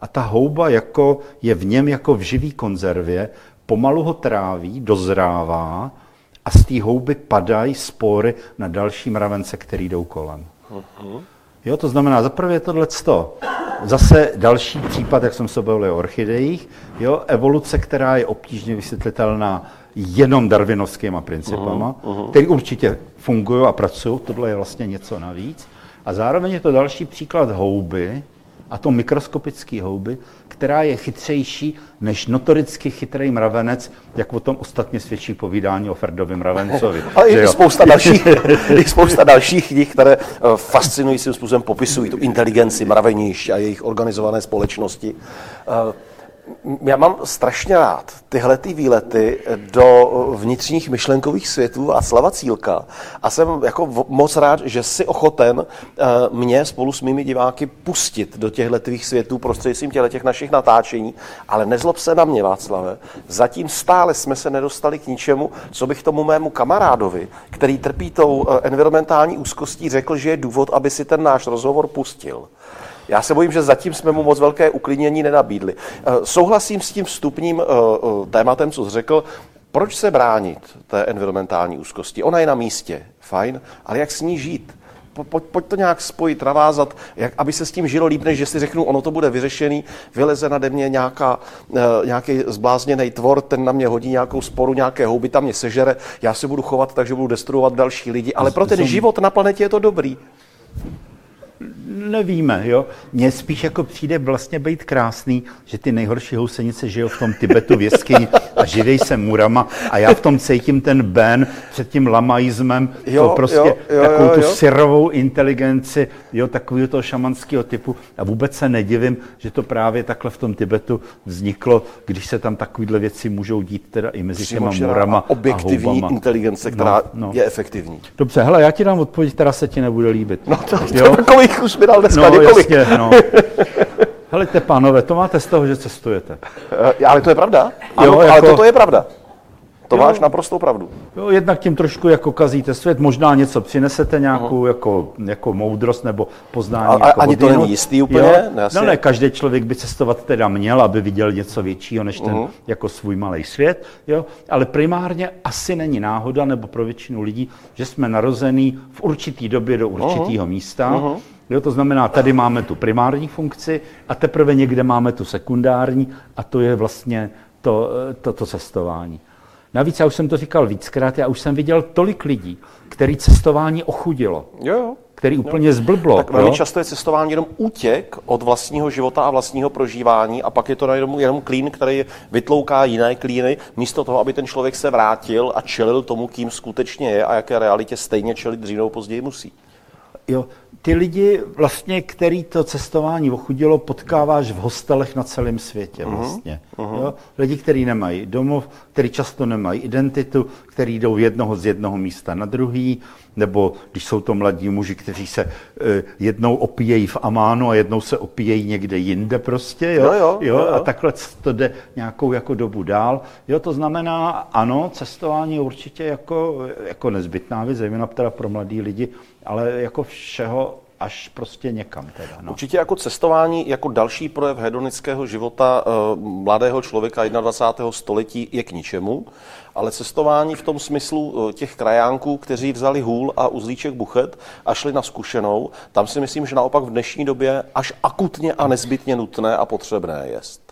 a ta houba jako je v něm jako v živý konzervě, pomalu ho tráví, dozrává a z té houby padají spory na další mravence, který jdou kolem. Uh-huh. Jo, to znamená, za prvé tohle Zase další případ, jak jsem se bavil o orchidejích, jo, evoluce, která je obtížně vysvětlitelná jenom darwinovskýma principama, uh-huh, uh-huh. které určitě fungují a pracují, tohle je vlastně něco navíc. A zároveň je to další příklad houby, a to mikroskopické houby, která je chytřejší než notoricky chytrý mravenec, jak o tom ostatně svědčí povídání o Ferdovi mravencovi. Ale i spousta, dalších, i spousta dalších knih, které eh, fascinujícím způsobem popisují tu inteligenci mravenišť a jejich organizované společnosti. Já mám strašně rád tyhle ty výlety do vnitřních myšlenkových světů a slava Cílka a jsem jako moc rád, že si ochoten eh, mě spolu s mými diváky pustit do těchto tvých světů prostřednictvím těchto těch našich natáčení, ale nezlob se na mě, Václave. Zatím stále jsme se nedostali k ničemu, co bych tomu mému kamarádovi, který trpí tou eh, environmentální úzkostí, řekl, že je důvod, aby si ten náš rozhovor pustil. Já se bojím, že zatím jsme mu moc velké uklidnění nenabídli. Eh, souhlasím s tím vstupním eh, eh, tématem, co jsi řekl. Proč se bránit té environmentální úzkosti? Ona je na místě, fajn, ale jak s ní žít? Pojď, pojď to nějak spojit, navázat, jak, aby se s tím žilo líp, než že si řeknu, ono to bude vyřešený, vyleze nade mě nějaká, nějaký zblázněný tvor, ten na mě hodí nějakou sporu, nějaké houby tam mě sežere, já se budu chovat tak, že budu destruovat další lidi, ale pro ten život na planetě je to dobrý nevíme, jo. Mně spíš jako přijde vlastně být krásný, že ty nejhorší housenice žijou v tom Tibetu v jeskyni a živej se murama a já v tom cítím ten ben před tím lamaismem, jo, to prostě jo, jo, takovou jo, jo. tu syrovou inteligenci, jo, takového toho šamanského typu a vůbec se nedivím, že to právě takhle v tom Tibetu vzniklo, když se tam takovéhle věci můžou dít teda i mezi těma murama a objektivní a inteligence, která no, no. je efektivní. Dobře, hele, já ti dám odpověď, která se ti nebude líbit. No to, jo? kolik už mi dal dneska, no, Jasně, no. Helejte, pánové, to máte z toho, že cestujete. Eh, ale to je pravda. Ano, jo, jako... ale toto je pravda. To jo. máš naprostou pravdu. Jo, jednak tím trošku jako kazíte svět, možná něco přinesete, nějakou uh-huh. jako, jako moudrost nebo poznání. A, jako ani to není jistý úplně? Jo? No, no ne, každý člověk by cestovat teda měl, aby viděl něco většího než ten uh-huh. jako svůj malý svět. Jo? Ale primárně asi není náhoda, nebo pro většinu lidí, že jsme narození v určitý době do určitého uh-huh. místa. Uh-huh. Jo, to znamená, tady máme tu primární funkci a teprve někde máme tu sekundární a to je vlastně to, to, to cestování. Navíc, já už jsem to říkal víckrát, já už jsem viděl tolik lidí, který cestování ochudilo. Jo, jo který úplně zblblo. Tak velmi jo? často je cestování jenom útěk od vlastního života a vlastního prožívání a pak je to jenom, jenom klín, který vytlouká jiné klíny, místo toho, aby ten člověk se vrátil a čelil tomu, kým skutečně je a jaké realitě stejně čelit dřív nebo později musí. Jo, ty lidi, vlastně, který to cestování ochudilo, potkáváš v hostelech na celém světě. Mhm, vlastně. Uh-huh. Jo? Lidi, kteří nemají domov, kteří často nemají identitu, kteří jdou jednoho z jednoho místa na druhý, nebo když jsou to mladí muži, kteří se uh, jednou opíjejí v Amánu a jednou se opíjejí někde jinde prostě, jo? No jo, jo, jo. a takhle to jde nějakou jako dobu dál. Jo, to znamená, ano, cestování je určitě jako, jako nezbytná věc, zejména teda pro mladí lidi, ale jako všeho až prostě někam. Teda, no. Určitě jako cestování, jako další projev hedonického života uh, mladého člověka 21. století je k ničemu, ale cestování v tom smyslu uh, těch krajánků, kteří vzali hůl a uzlíček buchet a šli na zkušenou, tam si myslím, že naopak v dnešní době až akutně a nezbytně nutné a potřebné jest.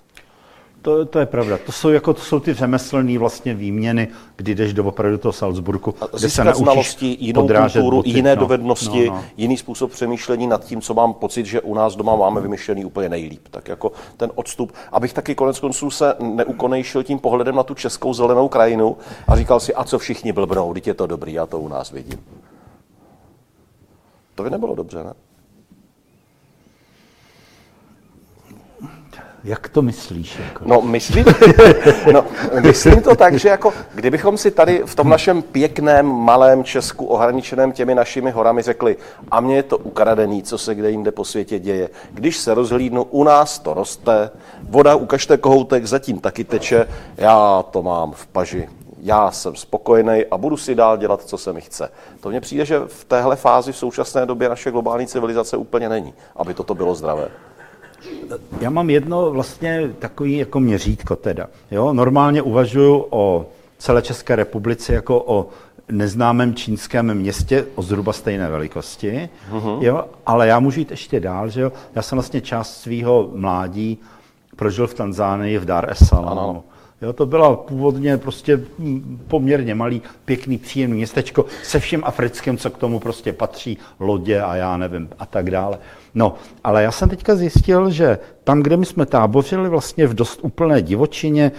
To, to je pravda. To jsou, jako, to jsou ty řemeslné vlastně výměny, kdy jdeš do opravdu toho Salzburgu, kde se naučíš znalosti, jinou kulturu, boty. jiné no, dovednosti, no, no. jiný způsob přemýšlení nad tím, co mám pocit, že u nás doma máme vymyšlený úplně nejlíp. Tak jako ten odstup, abych taky konec konců se neukonejšil tím pohledem na tu českou zelenou krajinu a říkal si, a co všichni blbnou, teď je to dobrý, já to u nás vidím. To by nebylo dobře, ne? Jak to myslíš? Jako? No, myslím, no, myslím to tak, že jako, kdybychom si tady v tom našem pěkném, malém Česku, ohraničeném těmi našimi horami řekli, a mně je to ukradený, co se kde jinde po světě děje. Když se rozhlídnu, u nás to roste, voda, ukažte kohoutek, zatím taky teče, já to mám v paži. Já jsem spokojený a budu si dál dělat, co se mi chce. To mně přijde, že v téhle fázi v současné době naše globální civilizace úplně není, aby toto bylo zdravé. Já mám jedno vlastně takový jako měřítko teda. Jo? Normálně uvažuji o celé České republice jako o neznámém čínském městě o zhruba stejné velikosti, uh-huh. jo? ale já můžu jít ještě dál, že jo? Já jsem vlastně část svého mládí prožil v Tanzánii v Dar es Salaam. Jo, to byla původně prostě poměrně malý, pěkný, příjemný městečko se vším africkým, co k tomu prostě patří, lodě a já nevím a tak dále. No, ale já jsem teďka zjistil, že tam, kde my jsme tábořili vlastně v dost úplné divočině,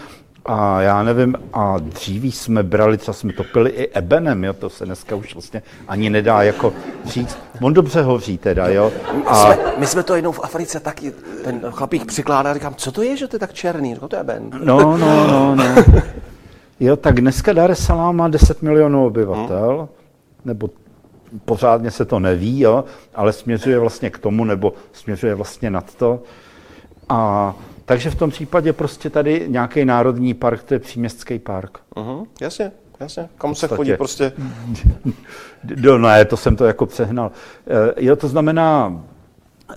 a já nevím, a dříví jsme brali, třeba jsme topili i ebenem, jo, to se dneska už vlastně ani nedá jako říct. On dobře hoří teda, jo. A... My, jsme, my jsme to jednou v Africe taky, ten chlapík přikládá, říkám, co to je, že to je tak černý, no to je eben. No, no, no, no. Jo, tak dneska Dar es Salaam má 10 milionů obyvatel, hmm. nebo pořádně se to neví, jo, ale směřuje vlastně k tomu, nebo směřuje vlastně nad to. A takže v tom případě prostě tady nějaký národní park, to je příměstský park. Uh-huh, jasně, jasně. Kam se chodí prostě? no ne, to jsem to jako přehnal. Eh, jo, to znamená, eh,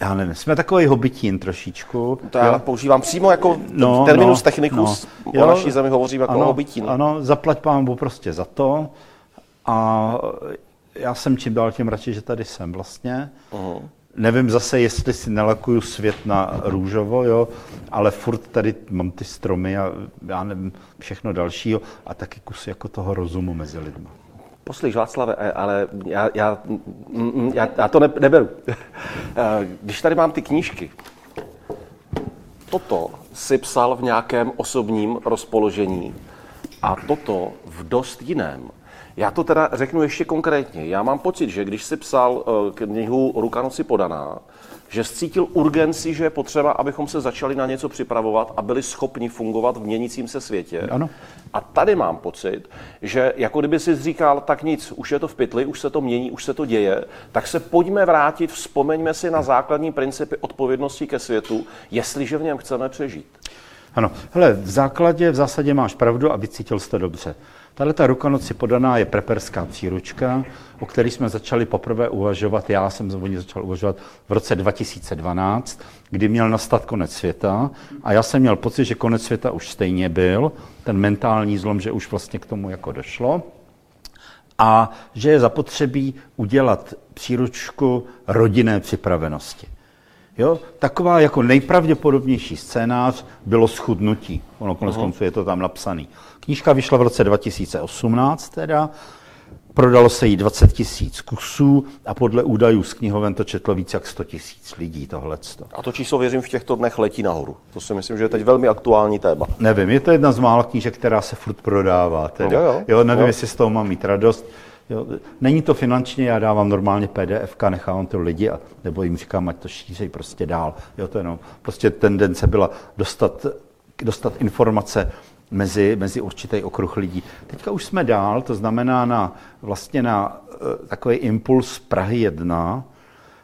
já nevím, jsme takový hobitín trošičku. To já jo? používám přímo jako no, terminus no, technicus. No. Jo, o naší zemi hovořím jako ano, hobitín. Ano, zaplať pámbu prostě za to. A já jsem čím dál tím radši, že tady jsem vlastně. Uh-huh. Nevím zase, jestli si nalakuju svět na růžovo, jo, ale furt tady mám ty stromy a já nevím, všechno dalšího a taky kus jako toho rozumu mezi lidmi. Poslyš, Václave, eh, ale já, já, mm, mm, já, já to ne, neberu. Eh, když tady mám ty knížky, toto si psal v nějakém osobním rozpoložení a toto v dost jiném. Já to teda řeknu ještě konkrétně. Já mám pocit, že když si psal eh, knihu Ruka noci podaná, že cítil urgenci, že je potřeba, abychom se začali na něco připravovat a byli schopni fungovat v měnícím se světě. Ano. A tady mám pocit, že jako kdyby si říkal, tak nic, už je to v pytli, už se to mění, už se to děje, tak se pojďme vrátit, vzpomeňme si na základní principy odpovědnosti ke světu, jestliže v něm chceme přežít. Ano, hele, v základě, v zásadě máš pravdu a vycítil jste dobře. Tahle ta rukanoci podaná je preperská příručka, o které jsme začali poprvé uvažovat, já jsem o ní začal uvažovat v roce 2012, kdy měl nastat konec světa a já jsem měl pocit, že konec světa už stejně byl, ten mentální zlom, že už vlastně k tomu jako došlo a že je zapotřebí udělat příručku rodinné připravenosti. Jo? Taková jako nejpravděpodobnější scénář bylo schudnutí. Ono konec konců je to tam napsaný. Knížka vyšla v roce 2018 teda, prodalo se jí 20 tisíc kusů a podle údajů z knihoven to četlo více jak 100 tisíc lidí tohleto. A to číslo, věřím, v těchto dnech letí nahoru. To si myslím, že je teď velmi aktuální téma. Nevím, je to jedna z mála knížek, která se furt prodává. Teda. Jo, jo. jo, nevím, jo. jestli z toho mám mít radost. Jo, není to finančně, já dávám normálně PDF, nechávám to lidi, a, nebo jim říkám, ať to šířej prostě dál. Jo, to jenom, prostě tendence byla dostat, dostat informace mezi, mezi určitý okruh lidí. Teďka už jsme dál, to znamená na, vlastně na uh, takový impuls Prahy 1.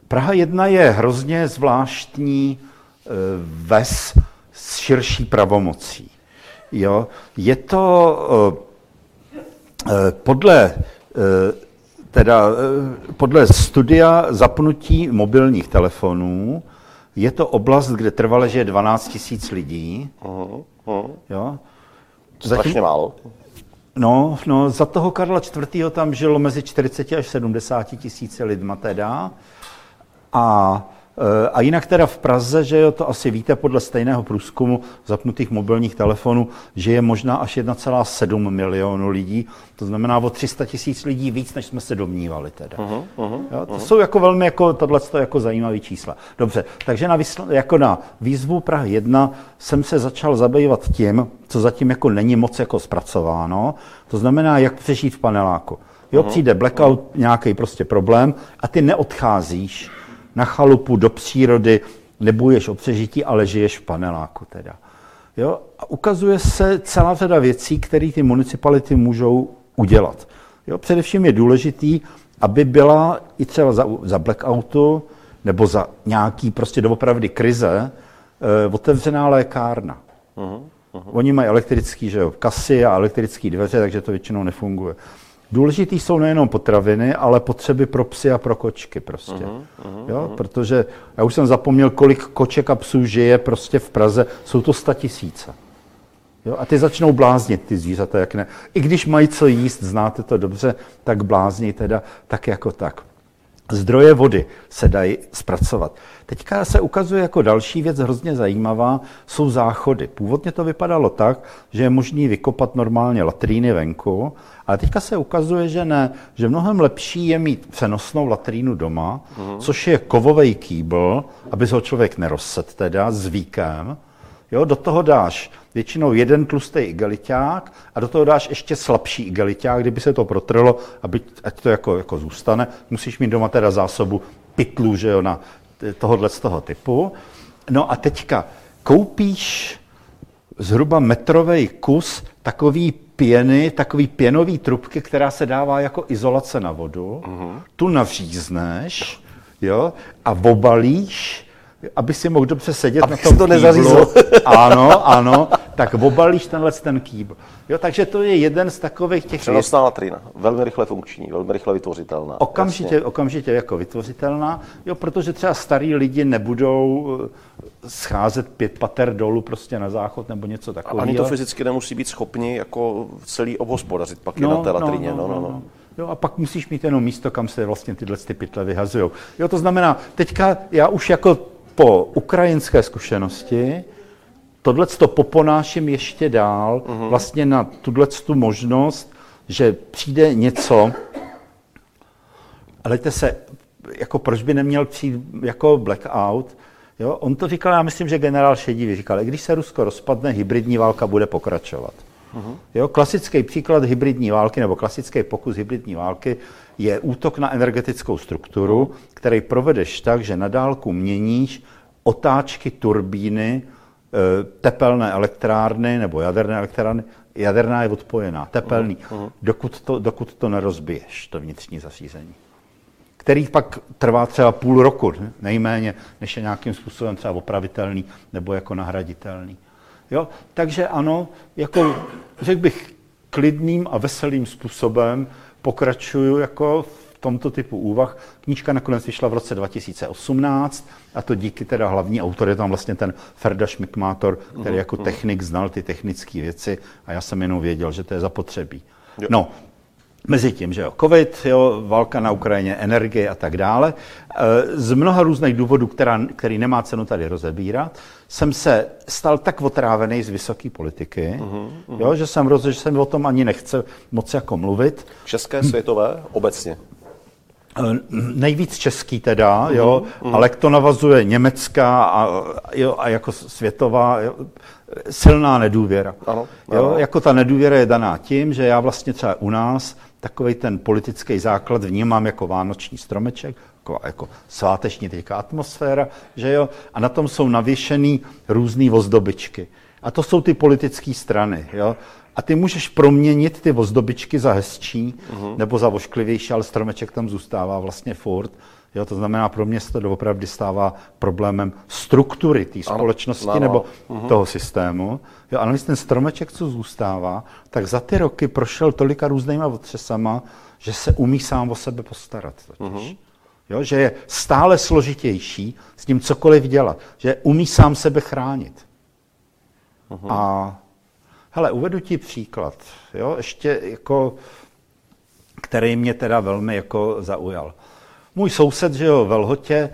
Praha 1 je hrozně zvláštní uh, ves s širší pravomocí. Jo? Je to uh, podle teda podle studia zapnutí mobilních telefonů je to oblast, kde trvale žije 12 000 lidí. Uh-huh. Jo? Strašně málo. No, no, za toho Karla IV. tam žilo mezi 40 až 70 tisíci lidma teda. A a jinak teda v Praze, že jo, to asi víte podle stejného průzkumu zapnutých mobilních telefonů, že je možná až 1,7 milionu lidí. To znamená o 300 tisíc lidí víc, než jsme se domnívali teda. Uh-huh, uh-huh, jo, to uh-huh. jsou jako velmi jako tohle jako zajímavé čísla. Dobře, takže na, vysl- jako na výzvu Prahy 1 jsem se začal zabývat tím, co zatím jako není moc jako zpracováno. To znamená, jak přežít v paneláku. Jo, uh-huh. přijde blackout, uh-huh. nějaký prostě problém a ty neodcházíš na chalupu do přírody, neboješ o přežití, ale žiješ v paneláku teda. Jo? A ukazuje se celá řada věcí, které ty municipality můžou udělat. Jo? Především je důležitý, aby byla i třeba za, za blackoutu nebo za nějaký prostě doopravdy krize eh, otevřená lékárna. Uh-huh. Oni mají elektrický že jo, kasy a elektrické dveře, takže to většinou nefunguje. Důležitý jsou nejenom potraviny, ale potřeby pro psy a pro kočky prostě. Uh-huh, uh-huh, jo? Protože já už jsem zapomněl, kolik koček a psů žije prostě v Praze. Jsou to sta tisíce. Jo? A ty začnou bláznit, ty zvířata, jak ne. I když mají co jíst, znáte to dobře, tak blázní teda tak jako tak. Zdroje vody se dají zpracovat. Teďka se ukazuje jako další věc hrozně zajímavá, jsou záchody. Původně to vypadalo tak, že je možný vykopat normálně latríny venku, ale teďka se ukazuje, že ne, že mnohem lepší je mít přenosnou latrínu doma, mm. což je kovový kýbl, aby se ho člověk nerozset teda s víkem, Jo, do toho dáš většinou jeden tlustý igeliťák a do toho dáš ještě slabší igeliťák, kdyby se to protrlo, aby, ať to jako, jako zůstane. Musíš mít doma teda zásobu pytlů, že jo, na tohohle z toho typu. No a teďka koupíš zhruba metrový kus takový pěny, takový pěnový trubky, která se dává jako izolace na vodu. Uh-huh. Tu navřízneš jo, a obalíš aby si mohl dobře sedět Abych na tom to nezařízl. ano, ano, tak obalíš tenhle ten kýbl. Jo, takže to je jeden z takových těch Přenosná latrina, velmi rychle funkční, velmi rychle vytvořitelná. Okamžitě, jasně. okamžitě jako vytvořitelná, jo, protože třeba starý lidi nebudou eh, scházet pět pater dolů prostě na záchod nebo něco takového. Ani to fyzicky nemusí být schopni jako celý obhospodařit pak no, je na té latrině. No, no, no, no. no. Jo, a pak musíš mít jenom místo, kam se vlastně tyhle ty pytle vyhazují. Jo, to znamená, teďka já už jako po ukrajinské zkušenosti tohle to poponáším ještě dál uh-huh. vlastně na tuhle tu možnost, že přijde něco, ale se, jako proč by neměl přijít jako blackout, jo? on to říkal, já myslím, že generál Šedivý říkal, když se Rusko rozpadne, hybridní válka bude pokračovat. Uh-huh. Jo, klasický příklad hybridní války nebo klasický pokus hybridní války je útok na energetickou strukturu, který provedeš tak, že na dálku měníš otáčky turbíny tepelné elektrárny nebo jaderné elektrárny. Jaderná je odpojená, tepelný, uh-huh. dokud, to, dokud to nerozbiješ, to vnitřní zařízení. Který pak trvá třeba půl roku, nejméně, než je nějakým způsobem třeba opravitelný nebo jako nahraditelný. Jo? Takže ano, jako řekl bych, klidným a veselým způsobem pokračuju jako v tomto typu úvah. Knížka nakonec vyšla v roce 2018 a to díky teda hlavní autor je tam vlastně ten Ferda Šmikmátor, který jako technik znal ty technické věci a já jsem jenom věděl, že to je zapotřebí. No, Mezi tím, že jo, covid, jo, válka na Ukrajině, energie a tak dále. E, z mnoha různých důvodů, která, který nemá cenu tady rozebírat, jsem se stal tak otrávený z vysoké politiky, uh-huh, uh-huh. Jo, že jsem rozhodl, že jsem o tom ani nechce moc jako mluvit. České, světové, obecně? Eh, nejvíc český teda, jo, mm, ale to navazuje německá a, jo, a jako světová jo, silná nedůvěra. Ano, ano. Jo, jako ta nedůvěra je daná tím, že já vlastně třeba u nás takový ten politický základ vnímám jako vánoční stromeček, jako, jako sváteční teďka atmosféra, že jo, a na tom jsou navěšený různé ozdobičky. A to jsou ty politické strany. Jo? A ty můžeš proměnit ty ozdobičky za hezčí uh-huh. nebo za vošklivější, ale stromeček tam zůstává vlastně furt. Jo, to znamená, pro mě se to doopravdy stává problémem struktury té společnosti ano, nebo uh-huh. toho systému. Jo, ale ten stromeček, co zůstává, tak za ty roky prošel tolika různýma otřesama, že se umí sám o sebe postarat. Totiž. Uh-huh. Jo, že je stále složitější s tím cokoliv dělat, že umí sám sebe chránit. Uh-huh. A Hele, uvedu ti příklad, jo, ještě jako, který mě teda velmi jako zaujal. Můj soused, že jo, v Lhotě,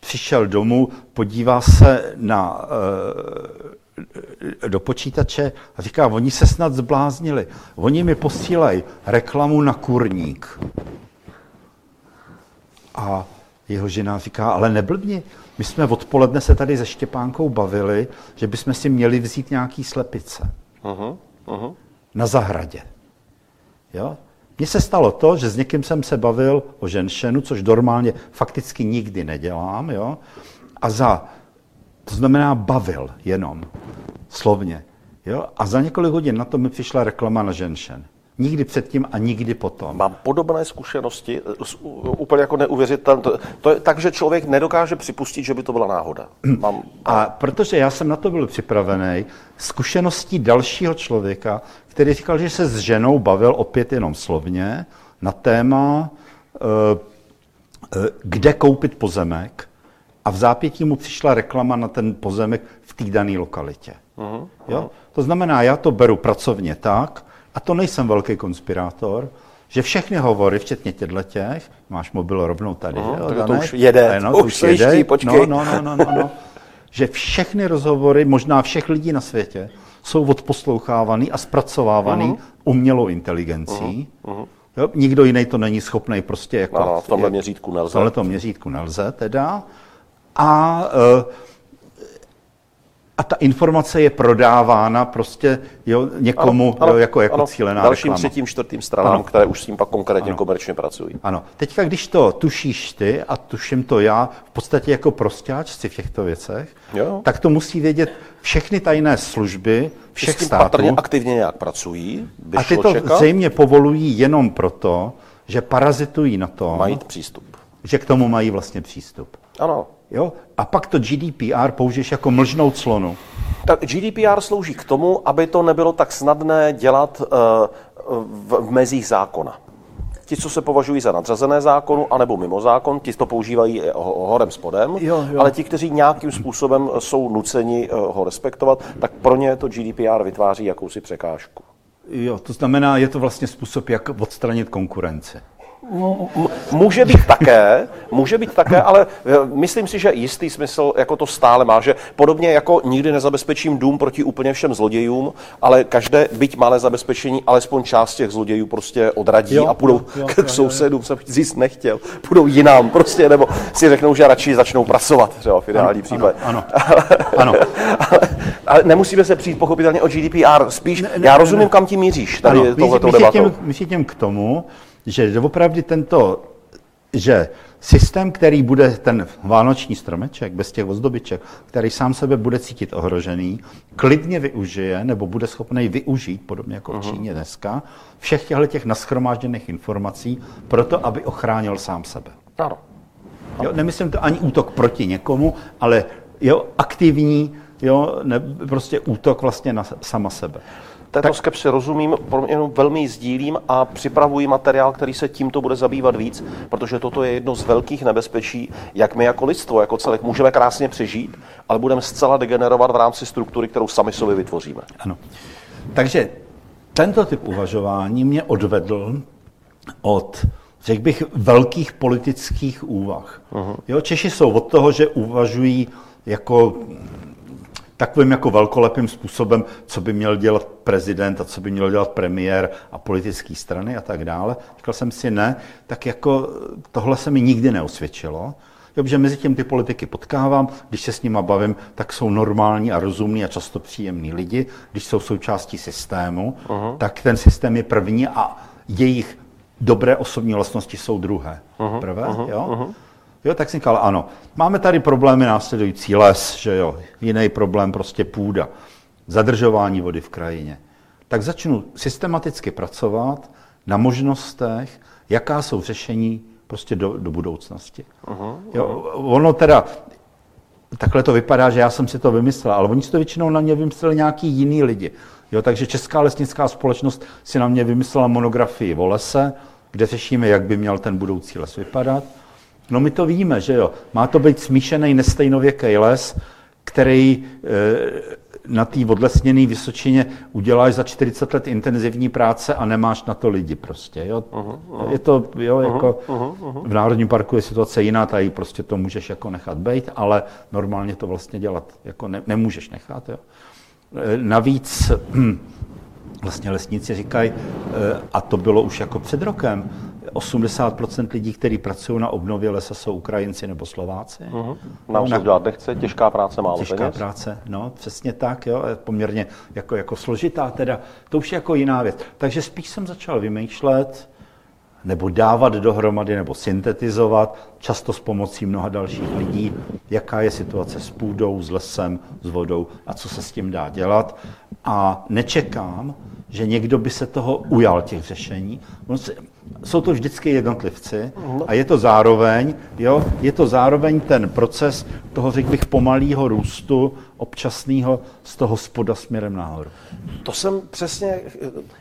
přišel domů, podívá se na, e, do počítače a říká, oni se snad zbláznili. Oni mi posílají reklamu na kurník. A jeho žena říká, ale neblbni, my jsme odpoledne se tady se Štěpánkou bavili, že bychom si měli vzít nějaký slepice uh-huh, uh-huh. na zahradě. Jo? Mně se stalo to, že s někým jsem se bavil o ženšenu, což normálně fakticky nikdy nedělám, jo? a za, to znamená bavil jenom, slovně. Jo? A za několik hodin na to mi přišla reklama na ženšen. Nikdy předtím a nikdy potom. Mám podobné zkušenosti, úplně jako neuvěřitelné. To, to je tak, že člověk nedokáže připustit, že by to byla náhoda. Mám... A protože já jsem na to byl připravený, zkušeností dalšího člověka, který říkal, že se s ženou bavil opět jenom slovně na téma, eh, eh, kde koupit pozemek, a v zápětí mu přišla reklama na ten pozemek v té dané lokalitě. Uh-huh. Jo? To znamená, já to beru pracovně tak, a to nejsem velký konspirátor, že všechny hovory, včetně těchto těch, máš mobil rovnou tady, že jo, tak to už jede, Eh, to už sviští, počkej. No, no, no, no, no, no. že všechny rozhovory, možná všech lidí na světě, jsou odposlouchávaný a zpracovávaný Mhm. umělou inteligencí. Jo, nikdo jiný to není schopný prostě jako... Ano, v tomhle měřítku nelze. V tomhle měřítku nelze teda. A, eh, a ta informace je prodávána prostě jo, někomu jo, jako, jako cílená Dalším reklama. třetím, čtvrtým stranám, Ano. které už s tím pak konkrétně komerčně pracují. Ano. Teďka, když to tušíš ty a tuším to já, v podstatě jako prostáčci v těchto věcech, Jo. tak to musí vědět všechny tajné služby všech s tím států. patrně aktivně nějak pracují, A ty to čekat, zřejmě povolují jenom proto, že parazitují na tom, mají přístup. že k tomu mají vlastně přístup. Ano. Jo? A pak to GDPR použiješ jako mlžnou clonu. Tak GDPR slouží k tomu, aby to nebylo tak snadné dělat eh, v, mezích zákona. Ti, co se považují za nadřazené zákonu, anebo mimo zákon, ti to používají ho- horem spodem, Jo, jo. ale ti, kteří nějakým způsobem jsou nuceni eh, ho respektovat, tak pro ně to GDPR vytváří jakousi překážku. Jo, to znamená, je to vlastně způsob, jak odstranit konkurenci. Může být také, může být také, ale eh, myslím si, že jistý smysl jako to stále má, že podobně jako nikdy nezabezpečím dům proti úplně všem zlodějům, ale každé, byť malé zabezpečení, alespoň část těch zlodějů prostě odradí Jo, a půjdou jo, jo, k jo, jo. sousedům, jsem zjist nechtěl, půjdou jinam prostě, nebo si řeknou, že radši začnou pracovat, třeba v ideální případě. Ano, ano. ale, ale nemusíme se přijít pochopitelně o GDPR, spíš, ne, já ne, rozumím, ne. kam tím míříš, tady Ano, tohletou debatou. tím, my si tím k tomu, že opravdu tento, že systém, který bude ten vánoční stromeček, bez těch ozdobiček, který sám sebe bude cítit ohrožený, klidně využije, nebo bude schopný využít, podobně jako v Číně dneska, všech těchto těch naschromážděných informací, proto, aby ochránil sám sebe. Ano. Jo, nemyslím to ani útok proti někomu, ale jo, aktivní, jo, ne, prostě útok vlastně na sama sebe. Této tak... skepsi rozumím, pro mě jenom velmi sdílím a připravuji materiál, který se tímto bude zabývat víc, protože toto je jedno z velkých nebezpečí, jak my jako lidstvo, jako celek můžeme krásně přežít, ale budeme zcela degenerovat v rámci struktury, kterou sami sobě vytvoříme. Ano. Takže tento typ uvažování mě odvedl od, řekl bych, velkých politických úvah. Uh-huh. Jo, Češi jsou od toho, že uvažují jako takovým jako velkolepým způsobem, co by měl dělat prezident a co by měl dělat premiér a politické strany a tak dále. Říkal jsem si ne, tak jako tohle se mi nikdy neosvědčilo. Že mezi tím ty politiky potkávám, když se s nima bavím, tak jsou normální a rozumní a často příjemní lidi. Když jsou součástí systému, uh-huh. tak ten systém je první a jejich dobré osobní vlastnosti jsou druhé. Uh-huh. Prvé, uh-huh. jo? Uh-huh. Jo, tak jsem říkal, ano, máme tady problémy následující les, že jo, jiný problém prostě půda, zadržování vody v krajině. Tak začnu systematicky pracovat na možnostech, jaká jsou řešení prostě do, do budoucnosti. Uh-huh, jo, ono teda, takhle to vypadá, že já jsem si to vymyslel, ale oni si to většinou na mě vymysleli nějaký jiný lidi. Jo, takže Česká lesnická společnost si na mě vymyslela monografii o lese, kde řešíme, jak by měl ten budoucí les vypadat. No my to víme, že jo. Má to být smíšený nestejnověký les, který e, na té odlesněné Vysočině uděláš za 40 let intenzivní práce a nemáš na to lidi prostě. Jo. Uh-huh, uh-huh. Je to, jo, uh-huh, jako uh-huh. v Národním parku je situace jiná, tady prostě to můžeš jako nechat být, ale normálně to vlastně dělat jako ne, nemůžeš nechat. Jo. E, navíc vlastně lesníci říkají, a to bylo už jako před rokem, 80% lidí, kteří pracují na obnově lesa, jsou Ukrajinci nebo Slováci. Uh-huh. Nám se udělat nechce, těžká práce, málo Těžká peněz. práce, no, přesně tak, jo, poměrně jako, jako složitá teda, to už je jako jiná věc. Takže spíš jsem začal vymýšlet, nebo dávat dohromady, nebo syntetizovat, často s pomocí mnoha dalších lidí, jaká je situace s půdou, s lesem, s vodou a co se s tím dá dělat. A nečekám, že někdo by se toho ujal těch řešení. Jsou to vždycky jednotlivci a je to zároveň, jo, je to zároveň ten proces toho, řekl bych, pomalého růstu občasného z toho spoda směrem nahoru. To jsem přesně,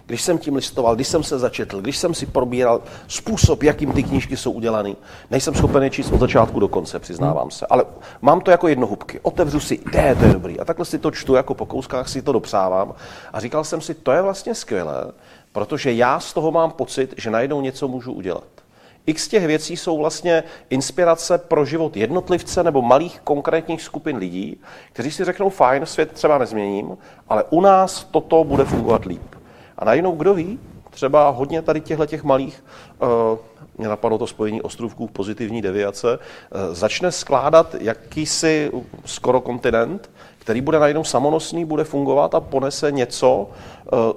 když jsem tím listoval, když jsem se začetl, když jsem si probíral způsob, jakým ty knížky jsou udělané, nejsem schopen je číst od začátku do konce, přiznávám se. Ale mám to jako jednohubky. Otevřu si, je, to je dobrý. A takhle si to čtu, jako po kouskách si to dopřávám. A říkal jsem si, to je vlastně skvělé, Protože já z toho mám pocit, že najednou něco můžu udělat. X těch věcí jsou vlastně inspirace pro život jednotlivce nebo malých konkrétních skupin lidí, kteří si řeknou, fajn, svět třeba nezměním, ale u nás toto bude fungovat líp. A najednou, kdo ví, třeba hodně tady těchto těch malých, uh, mě napadlo to spojení ostrovků pozitivní deviace, uh, začne skládat jakýsi skoro kontinent, který bude najednou samonosný, bude fungovat a ponese něco,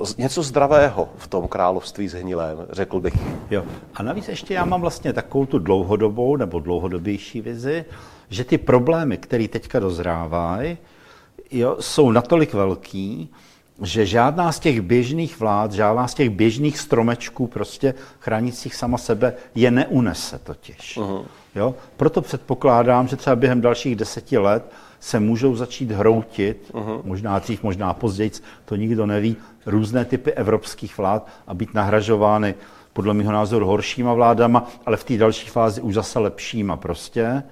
uh, něco zdravého v tom království zhnilém, řekl bych. Jo. A navíc ještě já mám vlastně takovou tu dlouhodobou nebo dlouhodobější vizi, že ty problémy, které teďka dozrávají, jo, jsou natolik velký, že žádná z těch běžných vlád, žádná z těch běžných stromečků prostě chránících sama sebe je neunese totiž. Uh-huh. Jo? Proto předpokládám, že třeba během dalších deseti let se můžou začít hroutit, uh-huh. možná dřív, možná později, to nikdo neví, různé typy evropských vlád a být nahražovány podle mého názoru horšíma vládama, ale v té další fázi už zase lepšíma prostě.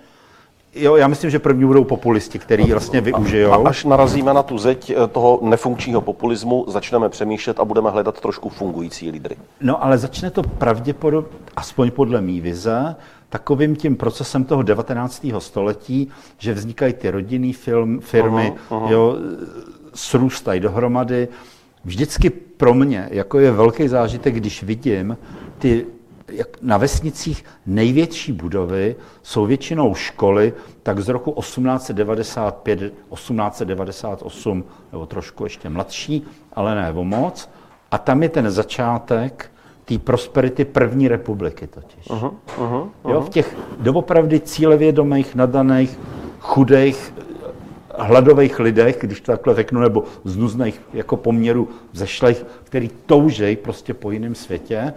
Jo, já myslím, že první budou populisti, který vlastně využijou. A až narazíme na tu zeď eh, toho nefunkčního populismu, začneme přemýšlet a budeme hledat trošku fungující lídry. No ale začne to pravděpodobně, aspoň podle mý vize, takovým tím procesem toho 19. století, že vznikají ty rodinný film, firmy, uh-huh, uh-huh. jo, srůstají dohromady. Vždycky pro mě, jako je velký zážitek, když vidím ty jak na vesnicích největší budovy jsou většinou školy, tak z roku 1895, 1898, nebo trošku ještě mladší, ale ne o moc. A tam je ten začátek té prosperity první republiky totiž. Uh-huh, uh-huh. Jo, v těch doopravdy cílevědomých, nadaných, chudých, hladových lidech, když to takhle řeknu, nebo z nuzných jako poměru zešlých, který toužejí prostě po jiném světě,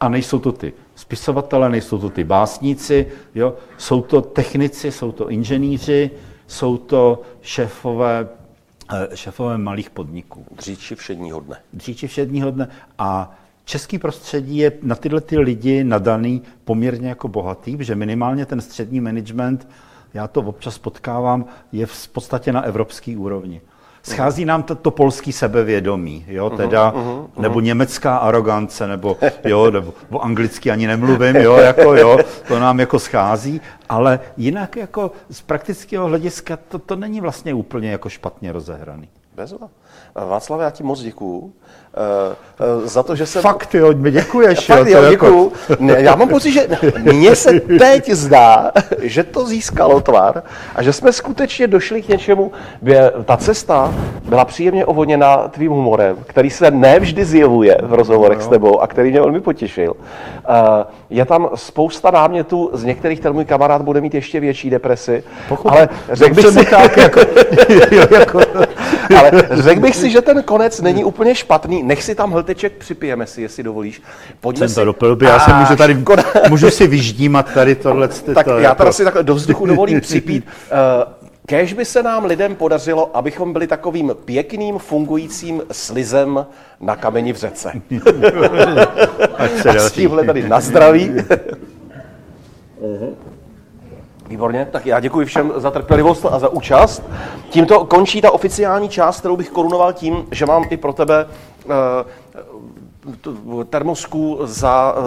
a nejsou to ty spisovatele, nejsou to ty básníci, jo? jsou to technici, jsou to inženýři, jsou to šéfové, eh, šéfové malých podniků. Dříči všedního dne. Dříči všedního dne. A český prostředí je na tyhle ty lidi nadaný poměrně jako bohatý, že minimálně ten střední management, já to občas potkávám, je v podstatě na evropské úrovni. Schází nám to, to polský sebevědomí, jo, mhm, teda, uh-huh, uh-huh. nebo německá arogance, nebo, jo, nebo o anglicky ani nemluvím, jo, jako, jo, to nám jako schází, ale jinak jako z praktického hlediska to, to není vlastně úplně jako špatně rozehraný. Bezva. Václav, já ti moc děkuju. Eh, eh, za to, že jsem... Fakt, jo, mi děkuješ. Fakt, jo, děkuju. Jako... Ne, já mám pocit, že mně se teď zdá, že to získalo tvar a že jsme skutečně došli k něčemu, kde ta cesta byla příjemně ovodněna tvým humorem, který se nevždy zjevuje v rozhovorech no, s tebou a který mě velmi potěšil. Eh, je tam spousta námětů, z některých ten můj kamarád bude mít ještě větší depresi, Pokud, ale řekl bych si... Tak, jako, jako, ale řekl bych si, že ten konec není úplně špatný, nech si tam hlteček, připijeme si, jestli dovolíš. Pojďme Jsem to dopil, já se můžu tady, škoda. můžu si vyždímat tady tohle. Tak to, já jako... teda si takhle do vzduchu dovolím připít. Uh, Kéž by se nám lidem podařilo, abychom byli takovým pěkným, fungujícím slizem na kameni v řece. A s tímhle tady na zdraví. Výborně, tak já děkuji všem za trpělivost a za účast. Tímto končí ta oficiální část, kterou bych korunoval tím, že mám i pro tebe uh, termosku za, uh,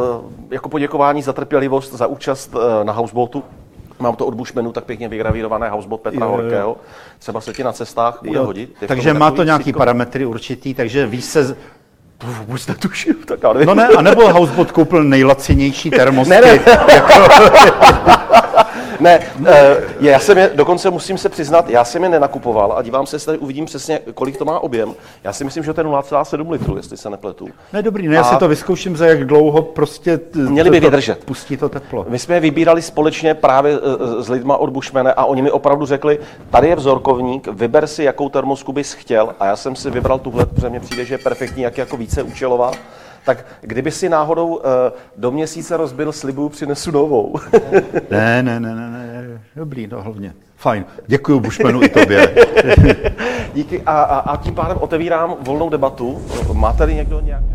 jako poděkování za trpělivost, za účast uh, na houseboatu. Mám to od Bushmanu tak pěkně vygravírované houseboat Petra jo, Horkého. Třeba se ti na cestách bude jo, hodit. takže má to nějaký sítko? parametry určitý, takže víš se, to vůbec netuším, tak já nevím. No ne, anebo Housebot koupil nejlacinější termosky. ne, ne. Jako... ne, eh, já jsem je, dokonce musím se přiznat, já jsem je nenakupoval a dívám se, jestli tady uvidím přesně, kolik to má objem. Já si myslím, že to je 0,7 litru, jestli se nepletu. Ne, dobrý, ne, já si to vyzkouším, za jak dlouho prostě měli by vydržet. Pustí to teplo. My jsme je vybírali společně právě eh, eh, s lidma od Bushmana a oni mi opravdu řekli, tady je vzorkovník, vyber si, jakou termosku bys chtěl a já jsem si vybral tuhle, protože mně přijde, že je perfektní, jak jako více účelová tak kdyby si náhodou uh, do měsíce rozbil slibu, přinesu novou. ne, ne, ne, ne, ne, dobrý, no hlavně. Fajn, děkuji Bušmenu i tobě. Díky a, a, a tím pádem otevírám volnou debatu. Máte tady někdo nějaké?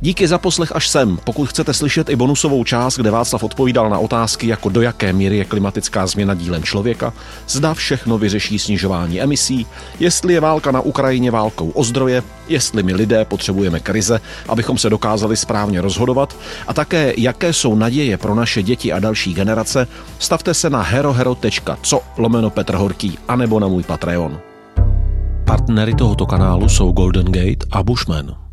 Díky za poslech až sem. Pokud chcete slyšet i bonusovou část, kde Václav odpovídal na otázky, jako do jaké míry je klimatická změna dílem člověka, zda všechno vyřeší snižování emisí, jestli je válka na Ukrajině válkou o zdroje, jestli my lidé potřebujeme krize, abychom se dokázali správně rozhodovat a také jaké jsou naděje pro naše děti a další generace, stavte se na herohero.co lomeno Petr Horký anebo na můj Patreon. Partnery tohoto kanálu jsou Golden Gate a Bushman.